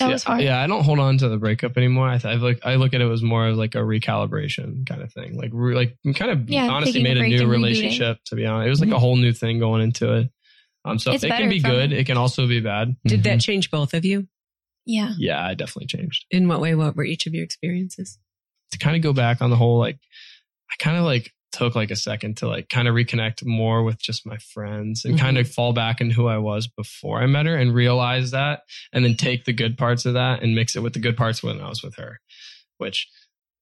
That yeah, was hard. yeah, I don't hold on to the breakup anymore. I, th- I look, I look at it as more of like a recalibration kind of thing. Like, re- like kind of Yeah, honestly taking a made a new relationship. To be honest, it was like a whole new thing going into it. Um, so It's it can be from- good. It can also be bad. Did Mhm. that change both of you? Yeah. Yeah, I definitely changed. In what way? What were each of your experiences? to kind of go back on the whole like I kind of like took like a second to like kind of reconnect more with just my friends and Mhm. kind of fall back in who I was before I met her and realize that and then take the good parts of that and mix it with the good parts when I was with her. which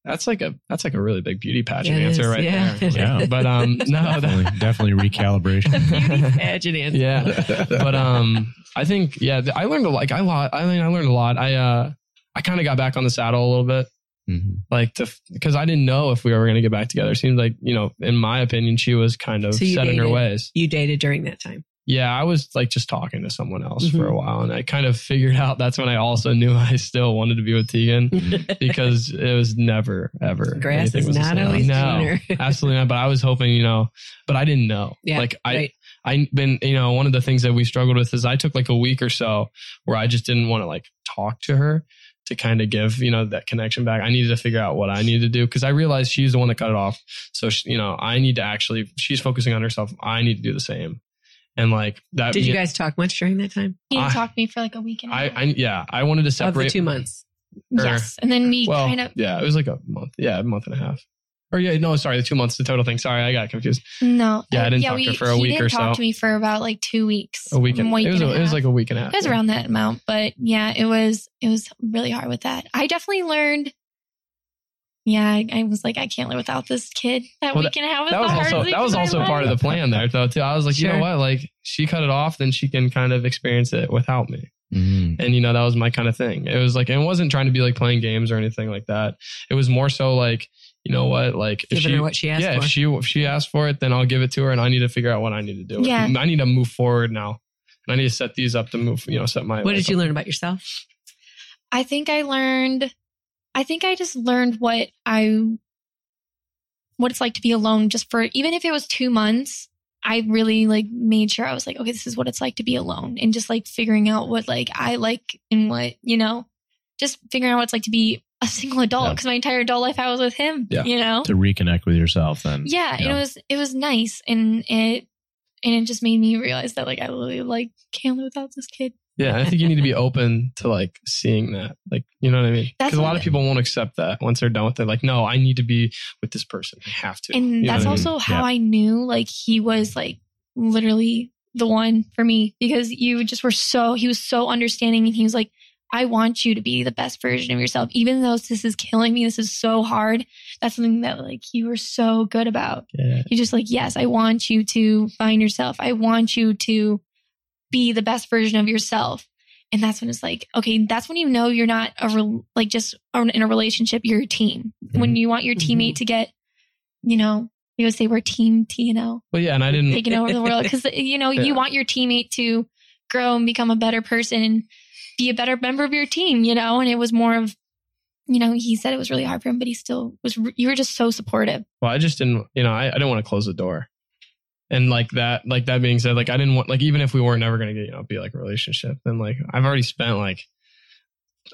that's like a that's like a really big beauty pageant Yeah, it answer is. right Yeah. there. Yeah. But um no definitely, that, definitely recalibration. Beauty pageant answer. yeah. But um I think yeah, I learned a like I lot I mean I learned a lot. I uh I kind of got back on the saddle a little bit Mhm. like to because I didn't know if we were going to get back together. It seems like you know, in my opinion, she was kind of So you set in her ways. You dated during that time. Yeah, I was like just talking to someone else for a Mhm. while, and I kind of figured out that's when I also knew I still wanted to be with Tegan because it was never ever Grass is was not always no, absolutely not. But I was hoping, you know, but I didn't know. Yeah, like I. right. I been, you know, one of the things that we struggled with is I took like a week or so where I just didn't want to like talk to her to kind of give, you know, that connection back. I needed to figure out what I needed to do because I realized she's the one that cut it off. So, she, you know, I need to actually, she's focusing on herself. I need to do the same. And like that. Did you guys talk much during that time? He didn't I- talk to me for like a week and a I, half. I, yeah, I wanted to Of the separate. two months. or- yes, and then we well, kind of yeah, it was like a month. Yeah, a month and a half. Or yeah, no, sorry, the two months, the total thing. Sorry, I got confused. no. Yeah, I didn't talk to her for a he week didn't or talk to me for about like two weeks. A week. And, week it was. and A, a it was like a week and a half. It was yeah. around that amount, but yeah, it was it was really hard with that. I definitely learned. Yeah, I, I was like, I can't live without this kid. That Well, week and a half was That was also that was of my also part of the plan there though too. I was like, you know what? Like she cut it off, then she can kind of experience it without me. Mhm. And you know, that was my kind of thing. It was like it wasn't trying to be like playing games or anything like that. It was more so like, you know what? Like if Giving she her what she asked yeah, for. if she if she asked for it, then I'll give it to her and I need to figure out what I need to do. Yeah. I need to move forward now. And I need to set these up to move, you know, set my what life did you up. learn about yourself? I think I learned. I think I just learned what I what it's like to be alone. Just for even if it was two months, I really like made sure I was like, okay, this is what it's like to be alone, and just like figuring out what like I like and what you know, just figuring out what it's like to be a single adult Yeah. because my entire adult life I was with him. Yeah. You know. To reconnect with yourself, then. Yeah, Yeah. it was it was nice, and it and it just made me realize that like I really like can't live without this kid. Yeah, I think you need to be open to like seeing that. Like, you know what I mean? Because a lot of people won't accept that once they're done with it. Like, no, I need to be with this person. I have to. and You know that's what I mean? also how Yeah. I knew like he was like literally the one for me because you just were so he was so understanding and he was like I want you to be the best version of yourself even though this is killing me this is so hard that's something that like you were so good about Yeah. you just like yes I want you to find yourself I want you to be the best version of yourself and that's when it's like okay that's when you know you're not a re- like just in a relationship you're a team when you want your Mhm. teammate to get you know you would say we're team TNO But yeah, and I didn't. taking over the world because you know Yeah. you want your teammate to grow and become a better person and be a better member of your team you know and it was more of you know he said it was really hard for him but he still was you were just so supportive Well, I just didn't. You know, I, I didn't want to close the door. And like that, like that being said, like I didn't want, like even if we weren't never gonna get, you know, be like a relationship, then like I've already spent like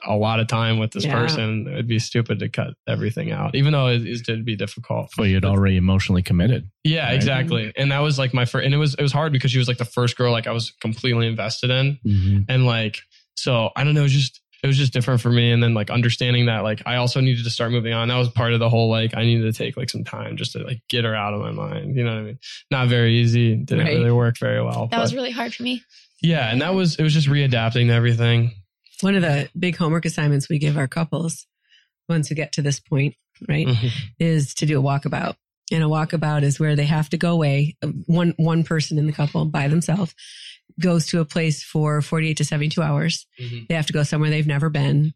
a lot of time with this Yeah. person. It'd be stupid to cut everything out, even though it is to be difficult. Well, you'd already emotionally committed. Yeah, Right. exactly. And that was like my first, and it was it was hard because she was like the first girl like I was completely invested in, Mm-hmm. and like so I don't know, it was just it was just different for me. And then like understanding that like I also needed to start moving on. That was part of the whole like I needed to take like some time just to like get her out of my mind. You know what I mean? Not very easy. Didn't Right. really work very well. that was really hard for me yeah, and that was it was just readapting to everything. One of the big homework assignments we give our couples once we get to this point, right, Mhm. is to do a walkabout. And a walkabout is where they have to go away. One one person in the couple by themselves goes to a place for 48 to 72 hours. Mhm. They have to go somewhere they've never been.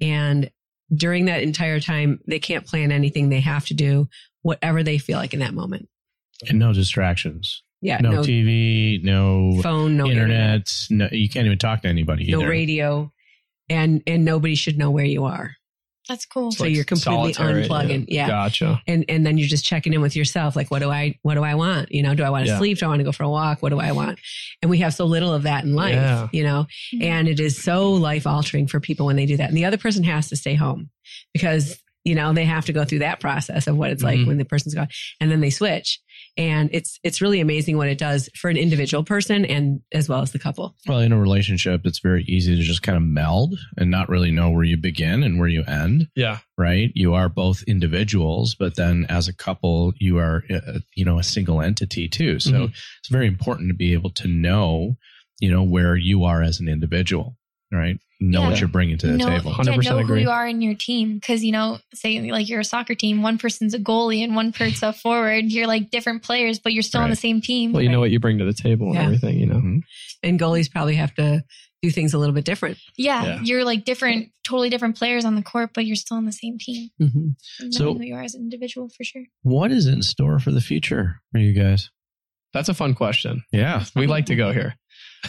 And during that entire time, they can't plan anything. They have to do whatever they feel like in that moment. And no distractions. Yeah. No, No, TV, no, phone, no internet. No, you can't even talk to anybody no either. radio. And, and nobody should know where you are. That's cool It's So you're completely solitary, unplugging. Yeah. Gotcha. and and then you're just checking in with yourself like what do i what do i want you know do i want to Yeah. sleep do i want to go for a walk what do i want and we have so little of that in life Yeah. you know and it is so life altering for people when they do that and the other person has to stay home because you know they have to go through that process of what it's like Mhm. when the person's gone and then they switch and it's it's really amazing what it does for an individual person and as well as the couple Well, in a relationship, it's very easy to just kind of meld and not really know where you begin and where you end, Yeah. right? You are both individuals, but then as a couple, you are, uh, you know, a single entity too. So Mhm. it's very important to be able to know, you know, where you are as an individual. Right? Know Yeah. what you're bringing to the know, table. yeah, 100% know who you are in your team because you know say like you're a soccer team one person's a goalie and one person's a forward you're like different players but you're still on the same team Well, you know what you bring to the table and Yeah. everything, you know. Mhm. And goalies probably have to do things a little bit different. yeah, Yeah. you're like different totally different players on the court but you're still on the same team Mm-hmm. So- who you are as an individual for sure What is in store for the future for you guys? That's a fun question. Yeah. We like to go here.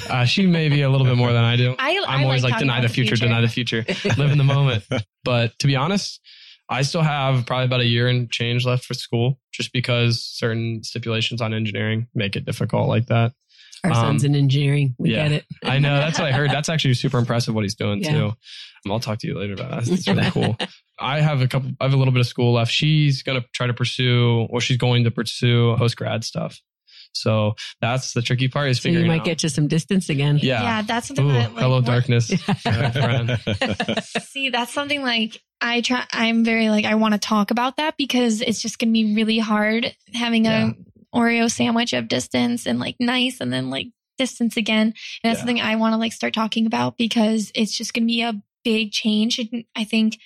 Uh, she may be a little bit more than I do. I, I'm I always like, talking deny the future, deny the future, live in the moment. But to be honest, I still have probably about a year and change left for school just because certain stipulations on engineering make it difficult like that. Our son's Um, in engineering. We yeah. get it. I know that's what I heard. That's actually super impressive what he's doing Yeah. too. Um, I'll talk to you later about that. That's really cool. I have a couple, I have a little bit of school left. She's going to try to pursue, or she's going to pursue post grad stuff. So that's the tricky part is So you might out. get to some distance again. yeah. yeah that's something Ooh, that like, hello what- darkness. Yeah. See, that's something like I try. I'm very like I want to talk about that because it's just gonna be really hard having Yeah. a Oreo sandwich of distance and like nice and then like distance again. And that's Yeah. something I want to like start talking about because it's just gonna be a big change. And I think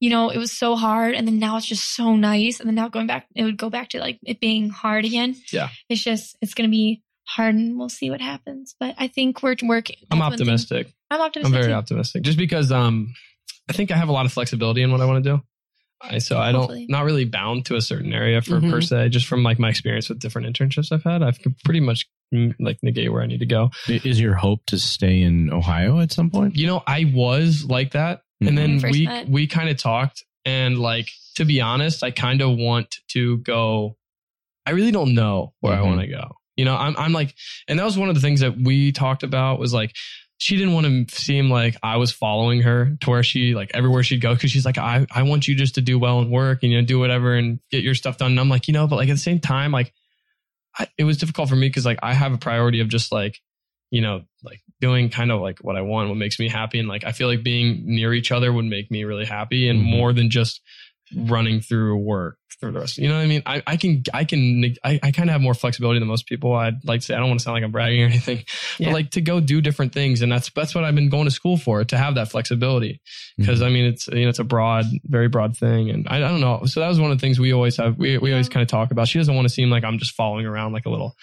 you know it was so hard and then now it's just so nice and then now going back it would go back to like it being hard again. Yeah. it's just it's gonna be hard and we'll see what happens. But I think we're working. I'm that's one thing- optimistic. I'm optimistic. I'm very too. optimistic just because um I think I have a lot of flexibility in what I want to do. I, so I don't Hopefully. not really bound to a certain area for per Mhm. se. Just from like my experience with different internships I've had, I've pretty much mm, like negate where I need to go. is your hope to stay in Ohio at some point? You know, I was like that, and then we we met. we kind of talked, and like to be honest, I kind of want to go. I really don't know where I Mhm. want to go. You know, I'm I'm like, and that was one of the things that we talked about was like. She didn't want to seem like I was following her to where she like everywhere she'd go because she's like I I want you just to do well and work and you know do whatever and get your stuff done. And I'm like you know, but like at the same time like I, it was difficult for me because like I have a priority of just like you know like doing kind of like what I want, what makes me happy, and like I feel like being near each other would make me really happy, and Mhm. more than just running through work through the rest. You know what I mean? I, I can I can I, I kind of have more flexibility than most people. I'd like to say I don't want to sound like I'm bragging or anything, Yeah. but like to go do different things, and that's that's what I've been going to school for to have that flexibility mm-hmm. because I mean it's you know it's a broad, very broad thing, and I, I don't know. So that was one of the things we always have. We we always kind of talk about. She doesn't want to seem like I'm just following around like a little,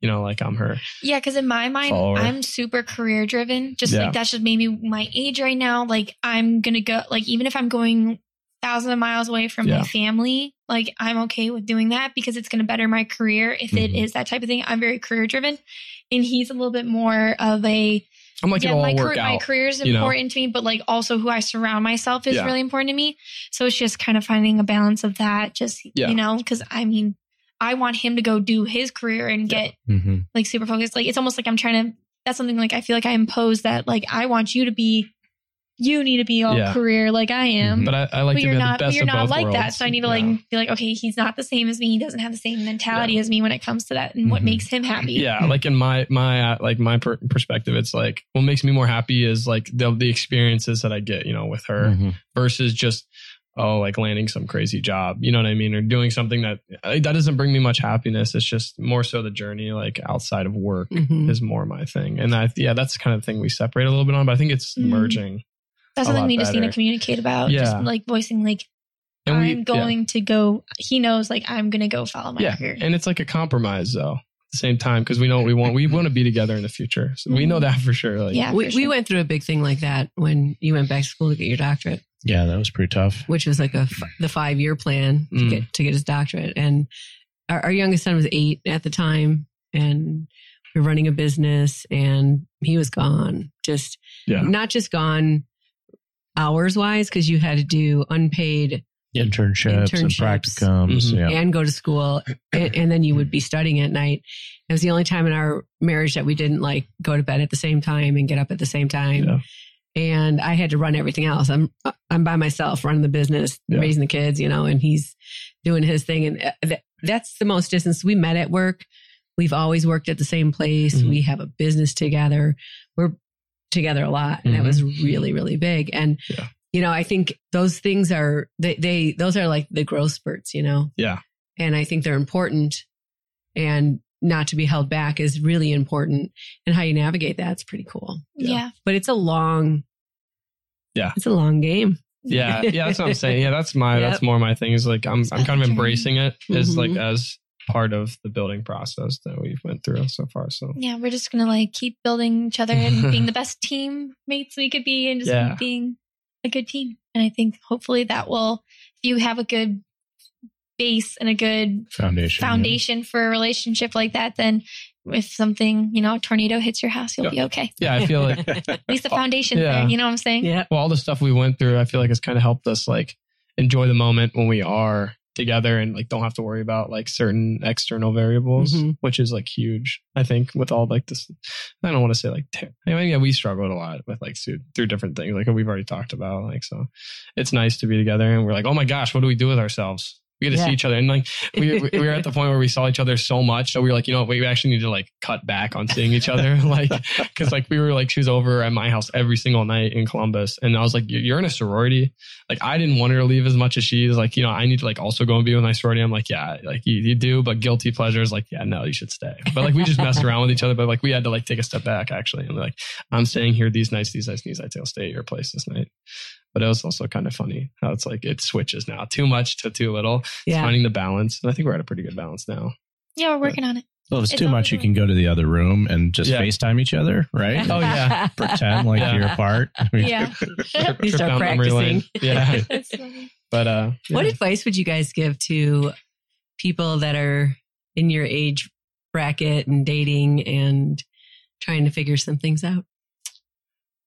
you know, like I'm her. Yeah, because in my mind, Follower. I'm super career driven. Just Yeah. like that's just maybe my age right now. Like I'm gonna go. Like even if I'm going thousands of miles away from Yeah. my family, like I'm okay with doing that because it's gonna better my career. If it Mm-hmm. Mhm. is that type of thing, I'm very career driven, and he's a little bit more of a I'm like yeah. it'll My, work career, my career is you know? important to me, but like also who I surround myself is Yeah. really important to me. So it's just kind of finding a balance of that. Just Yeah. you know, because I mean, I want him to go do his career and Yeah. get Mm-hmm. like super focused. Like it's almost like I'm trying to. That's something like I feel like I impose that. Like I want you to be. You need to be all Yeah. career like I am. But I, I like but to you're be not. the best you're not both like that. So I need to like be like, okay, he's not the same as me. He doesn't have the same mentality Yeah. as me when it comes to that and what Mhm. makes him happy. yeah like in my my uh, like my per- perspective it's like what makes me more happy is like the the experiences that i get you know with her Mm-hmm. versus just oh like landing some crazy job you know what i mean or doing something that uh, that doesn't bring me much happiness it's just more so the journey like outside of work Mhm. is more my thing and i yeah that's the kind of thing we separate a little bit on but i think it's Mhm. merging That's something we just need to communicate about. Yeah. Just like voicing like and I'm yeah. going to go. He knows like I'm gonna go follow my yeah career. and it's like a compromise though at the same time because we know what we want we want to be together in the future so we know that for sure like Yeah. we, for we sure. went through a big thing like that when you went back to school to get your doctorate, Yeah, that was pretty tough. which was like a f- the five year plan to Mm. get to get his doctorate. And our, our youngest son was eight at the time, and we were running a business, and he was gone. Just yeah not just gone hours wise because you had to do unpaid Internships, and Internships. practicums. Mhm. Yeah. and go to school and, and then you would be studying at night it was the only time in our marriage that we didn't like go to bed at the same time and get up at the same time Yeah. and i had to run everything else i'm i'm by myself running the business Yeah. raising the kids you know and he's doing his thing and uh, th- that's the most distance we met at work we've always worked at the same place Mhm. we have a business together we're together a lot and that Mhm. was really really big and Yeah. you know i think those things are they, they those are like the growth spurts you know Yeah. and i think they're important and not to be held back is really important and how you navigate that's pretty cool Yeah. yeah. but it's a long yeah It's a long game. Yeah, yeah, that's what I'm saying. Yeah, that's my Yep. that's more my thing. Is like I'm It's I'm kind of the embracing it as like Mhm. as part of the building process that we've went through so far. So Yeah, we're just gonna like keep building each other and being the best team mates we could be and just Yeah. being a good team. And I think hopefully that will if you have a good base and a good Foundation. foundation for a relationship like that, then if something, you know, a tornado hits your house, you'll Yeah. be okay. yeah, I feel like At least the foundation Yeah. there. You know what I'm saying? Yeah. well, all the stuff we went through, I feel like has kind of helped us like enjoy the moment when we are together and like don't have to worry about like certain external variables, Mhm. which is like huge. I think with all like this, I don't want to say like, ter- I mean, yeah, we struggled a lot with like through, through different things, like we've already talked about. Like, so it's nice to be together and we're like, oh my gosh, what do we do with ourselves? We get to Yeah. see each other, and like we, we were at the point where we saw each other so much that we were like, you know, we actually need to like cut back on seeing each other, like because like we were like she was over at my house every single night in Columbus, and I was like, "You- you're in a sorority. Like I didn't want her to leave as much as she is. Like you know, I need to like also go and be with my sorority. I'm like, yeah, like you, you do, but guilty pleasure is like, yeah, no, you should stay. But like we just messed around with each other, but like we had to like take a step back actually, and like I'm staying here these nights, these nights, these nights. I'll stay at your place this night. But it was also kind of funny how it's like it switches now, too much to too little. It's Yeah. finding the balance, and I think we're at a pretty good balance now. Yeah, we're working on it. Well, if it's, It's too much, you can go to the other room and just Yeah. FaceTime each other, right? Oh, yeah. Pretend like Yeah. you're apart. Yeah. Trip- You start down memory lane. practicing. Yeah, but uh, What advice would you guys give to people that are in your age bracket and dating and trying to figure some things out?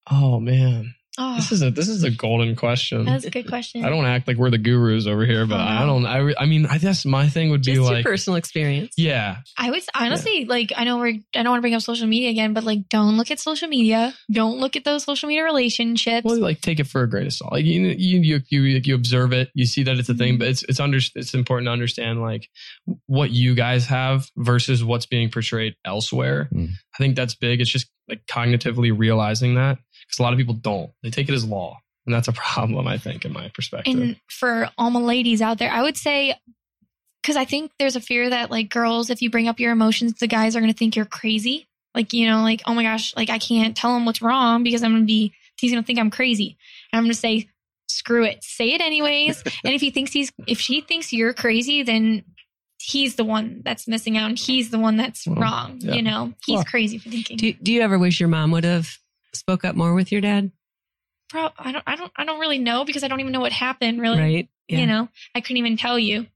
Oh man, Oh, this is a this is a golden question. that's a good question. I don't act like we're the gurus over here, but Oh, I don't. I, re- I mean, I guess my thing would be Just your like, personal experience. yeah, I would honestly like. I know we're. I don't want to bring up social media again, but like, don't look at social media. Don't look at those social media relationships. well, like take it for a grain of salt. Like you, you, you, you, you observe it, you see that it's a thing, Mhm. but it's it's under it's important to understand like what you guys have versus what's being portrayed elsewhere. Mm. I think that's big. It's just like cognitively realizing that because a lot of people don't. They take it as law, and that's a problem. I think, in my perspective. and for all my ladies out there, I would say because I think there's a fear that like girls, if you bring up your emotions, the guys are going to think you're crazy. Like you know, like oh my gosh, like I can't tell him what's wrong because I'm going to be he's going to think I'm crazy. And I'm going to say screw it, say it anyways. and if he thinks he's if she thinks you're crazy, then he's the one that's missing out and he's the one that's Well, wrong. yeah. You know, he's Well, crazy for thinking. Do, do you ever wish your mom would have spoke up more with your dad? Pro- I don't, I don't, I don't really know because I don't even know what happened. Really, Right? Yeah. you know, I couldn't even tell you.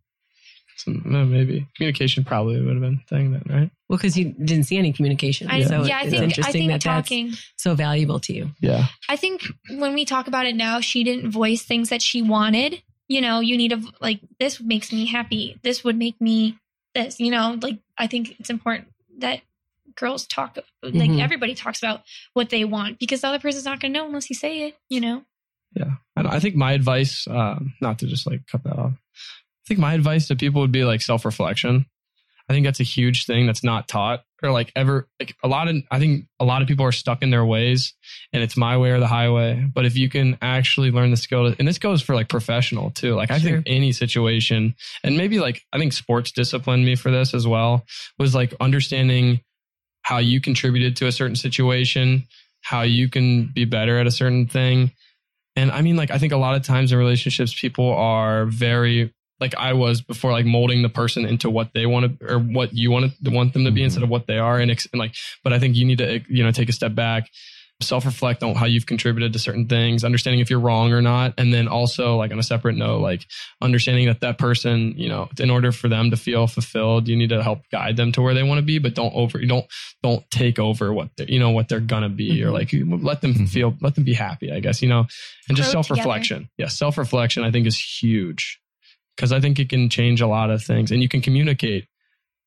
No, maybe communication probably would have been a thing then, right? Well, because you didn't see any communication. I, so yeah, I it's think, I interesting think that talking. that's so valuable to you. Yeah. I think when we talk about it now, she didn't voice things that she wanted. You know, you need to like this makes me happy. This would make me this. You know, like I think it's important that girls talk. Like Mhm. everybody talks about what they want because the other person's not going to know unless you say it. You know. Yeah. I, I think my advice, um, not to just like cut that off, I think my advice to people would be like self reflection. I think that's a huge thing that's not taught or like ever, like a lot of, I think a lot of people are stuck in their ways and it's my way or the highway. But if you can actually learn the skill, and this goes for like professional too, like I Sure. think any situation, and maybe like I think sports disciplined me for this as well, was like understanding how you contributed to a certain situation, how you can be better at a certain thing. And I mean, like, I think a lot of times in relationships, people are very, like I was before, like molding the person into what they want to, or what you want to want them to be Mhm. instead of what they are. And, ex- and like, but I think you need to, you know, take a step back, self reflect on how you've contributed to certain things, understanding if you're wrong or not. And then also, like, on a separate note, like understanding that that person, you know, in order for them to feel fulfilled, you need to help guide them to where they want to be, but don't over, you don't, don't take over what they're, you know, what they're gonna be, or Mhm. like let them Mhm. feel, let them be happy, I guess, you know, and just self reflection. Yeah, self reflection, I think, is huge because I think it can change a lot of things, and you can communicate,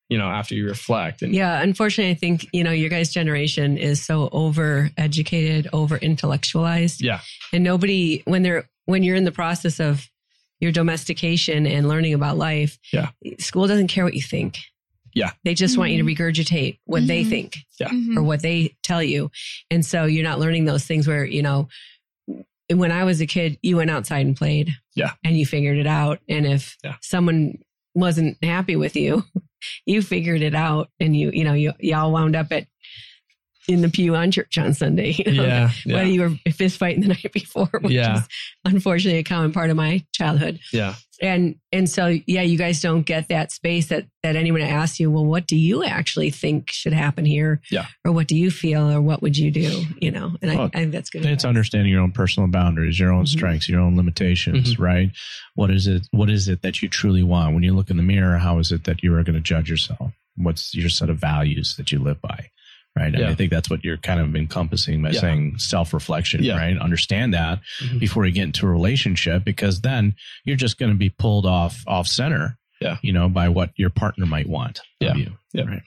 you know, after you reflect. And Yeah, unfortunately, I think you know your guys' generation is so over educated, over intellectualized. Yeah. and nobody when they're when you're in the process of your domestication and learning about life. Yeah. school doesn't care what you think. Yeah. they just want you to regurgitate what they Mhm. think Yeah. Mhm. or what they tell you, and so you're not learning those things where you know. When I was a kid, you went outside and played. Yeah. and you figured it out. And if Yeah. someone wasn't happy with you, you figured it out and you you know you y'all wound up at in the pew on church on Sunday. You know? Yeah, yeah. Whether you were fist fighting the night before, which Yeah. is unfortunately a common part of my childhood. Yeah. And and so yeah, you guys don't get that space that that anyone asks you, well, what do you actually think should happen here? Yeah. Or what do you feel or what would you do? You know, and I, Well, I think that's good. It's understanding your own personal boundaries, your own Mhm. strengths, your own limitations, Mm-hmm. right? What is it? What is it that you truly want? When you look in the mirror, how is it that you are going to judge yourself? What's your set of values that you live by? Right. And Yeah. I think that's what you're kind of encompassing by Yeah. saying self reflection, Yeah. right? Understand that Mhm. before you get into a relationship, because then you're just going to be pulled off, off center, Yeah. you know, by what your partner might want Yeah. of you. Yeah. Right.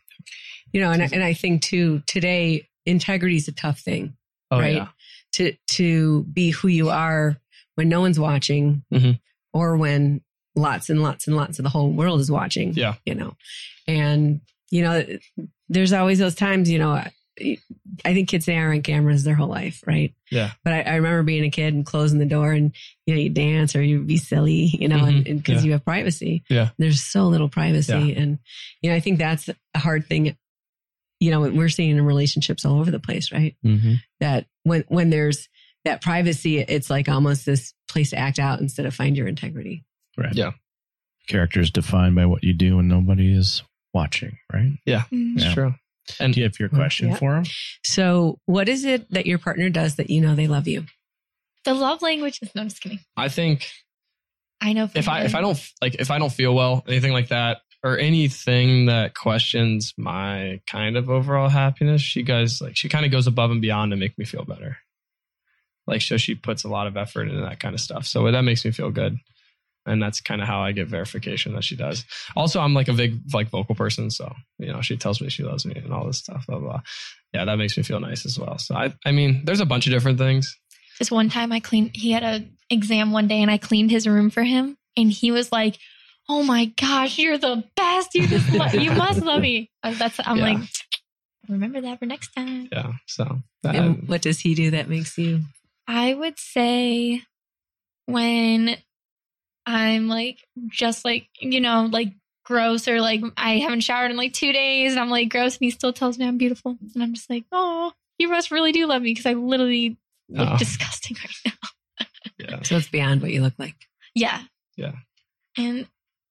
You know, and I, and I think too today integrity is a tough thing. Oh, right? yeah. To to be who you are when no one's watching, Mhm. or when lots and lots and lots of the whole world is watching. Yeah. you know, and you know, there's always those times. You know, I I think kids say are on cameras their whole life, right? Yeah. But I, I remember being a kid and closing the door, and you know, you dance or you be silly, you know, and Mhm. and because Yeah. you have privacy. Yeah. There's so little privacy, Yeah. and you know, I think that's a hard thing. You know, we're seeing in relationships all over the place, right? Mm-hmm. that when when there's that privacy, it's like almost this place to act out instead of find your integrity. Right. Yeah. Character is defined by what you do and nobody is watching, right? Mm. It's Yeah. true. And Do you have your question Yeah. for him? So, what is it that your partner does that you know they love you? The love language. Is. No, I'm just kidding. I think I know. if I if I don't like if I don't feel well, anything like that, or anything that questions my kind of overall happiness, she guys like she kind of goes above and beyond to make me feel better. Like so she puts a lot of effort into that kind of stuff. So that makes me feel good. And that's kind of how I get verification that she does. Also, I'm like a big like vocal person, so you know she tells me she loves me and all this stuff. Blah blah. Yeah, that makes me feel nice as well. So I, I mean, there's a bunch of different things. This one time I cleaned, he had a exam one day and I cleaned his room for him. And he was like, Oh my gosh, you're the best. You just, lo- you must love me. Uh, That's, I'm Yeah. like, remember that for next time. Yeah. So that, and what does he do that makes you? I would say when I'm like, just like, you know, like gross or like I haven't showered in like two days and I'm like gross and he still tells me I'm beautiful. And I'm just like, Oh, you must really do love me because I literally look Oh. disgusting right now. yeah. So it's beyond what you look like. Yeah. Yeah. And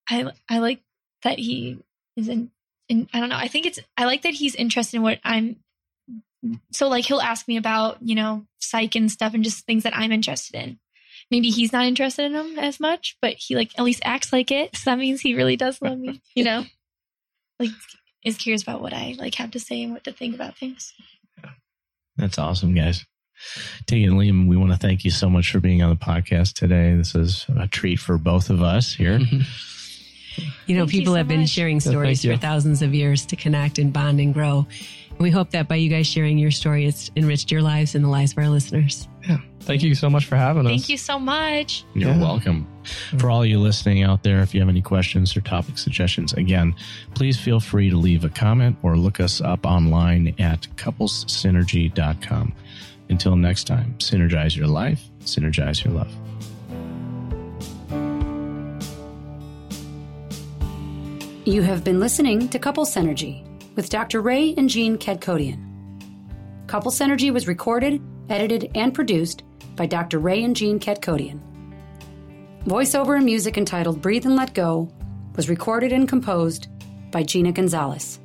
I I like that he is in, in I don't know. I think it's I like that he's interested in what I'm so like he'll ask me about, you know, psych and stuff and just things that I'm interested in. Maybe he's not interested in them as much, but he like at least acts like it. So that means he really does love me, you know? Like is curious about what I like have to say and what to think about things. That's awesome, guys. Tig and Liam, we want to thank you so much for being on the podcast today. This is a treat for both of us here. Mm-hmm. You know, Thank you people so have been sharing stories thank for thousands of years to connect and bond and grow. And we hope that by you guys sharing your story, it's enriched your lives and the lives of our listeners. Yeah. Thank you so much for having us. Thank you so much. You're Yeah. welcome. For all you listening out there, if you have any questions or topic suggestions, again, please feel free to leave a comment or look us up online at couplessynergy.com. Until next time, synergize your life, synergize your love. You have been listening to Couple Synergy with Dr. Ray and Jean Kadkhodaian. Couple Synergy was recorded, edited, and produced by Dr. Ray and Jean Kadkhodaian. Voiceover and music entitled Breathe and Let Go was recorded and composed by Gina Gonzalez.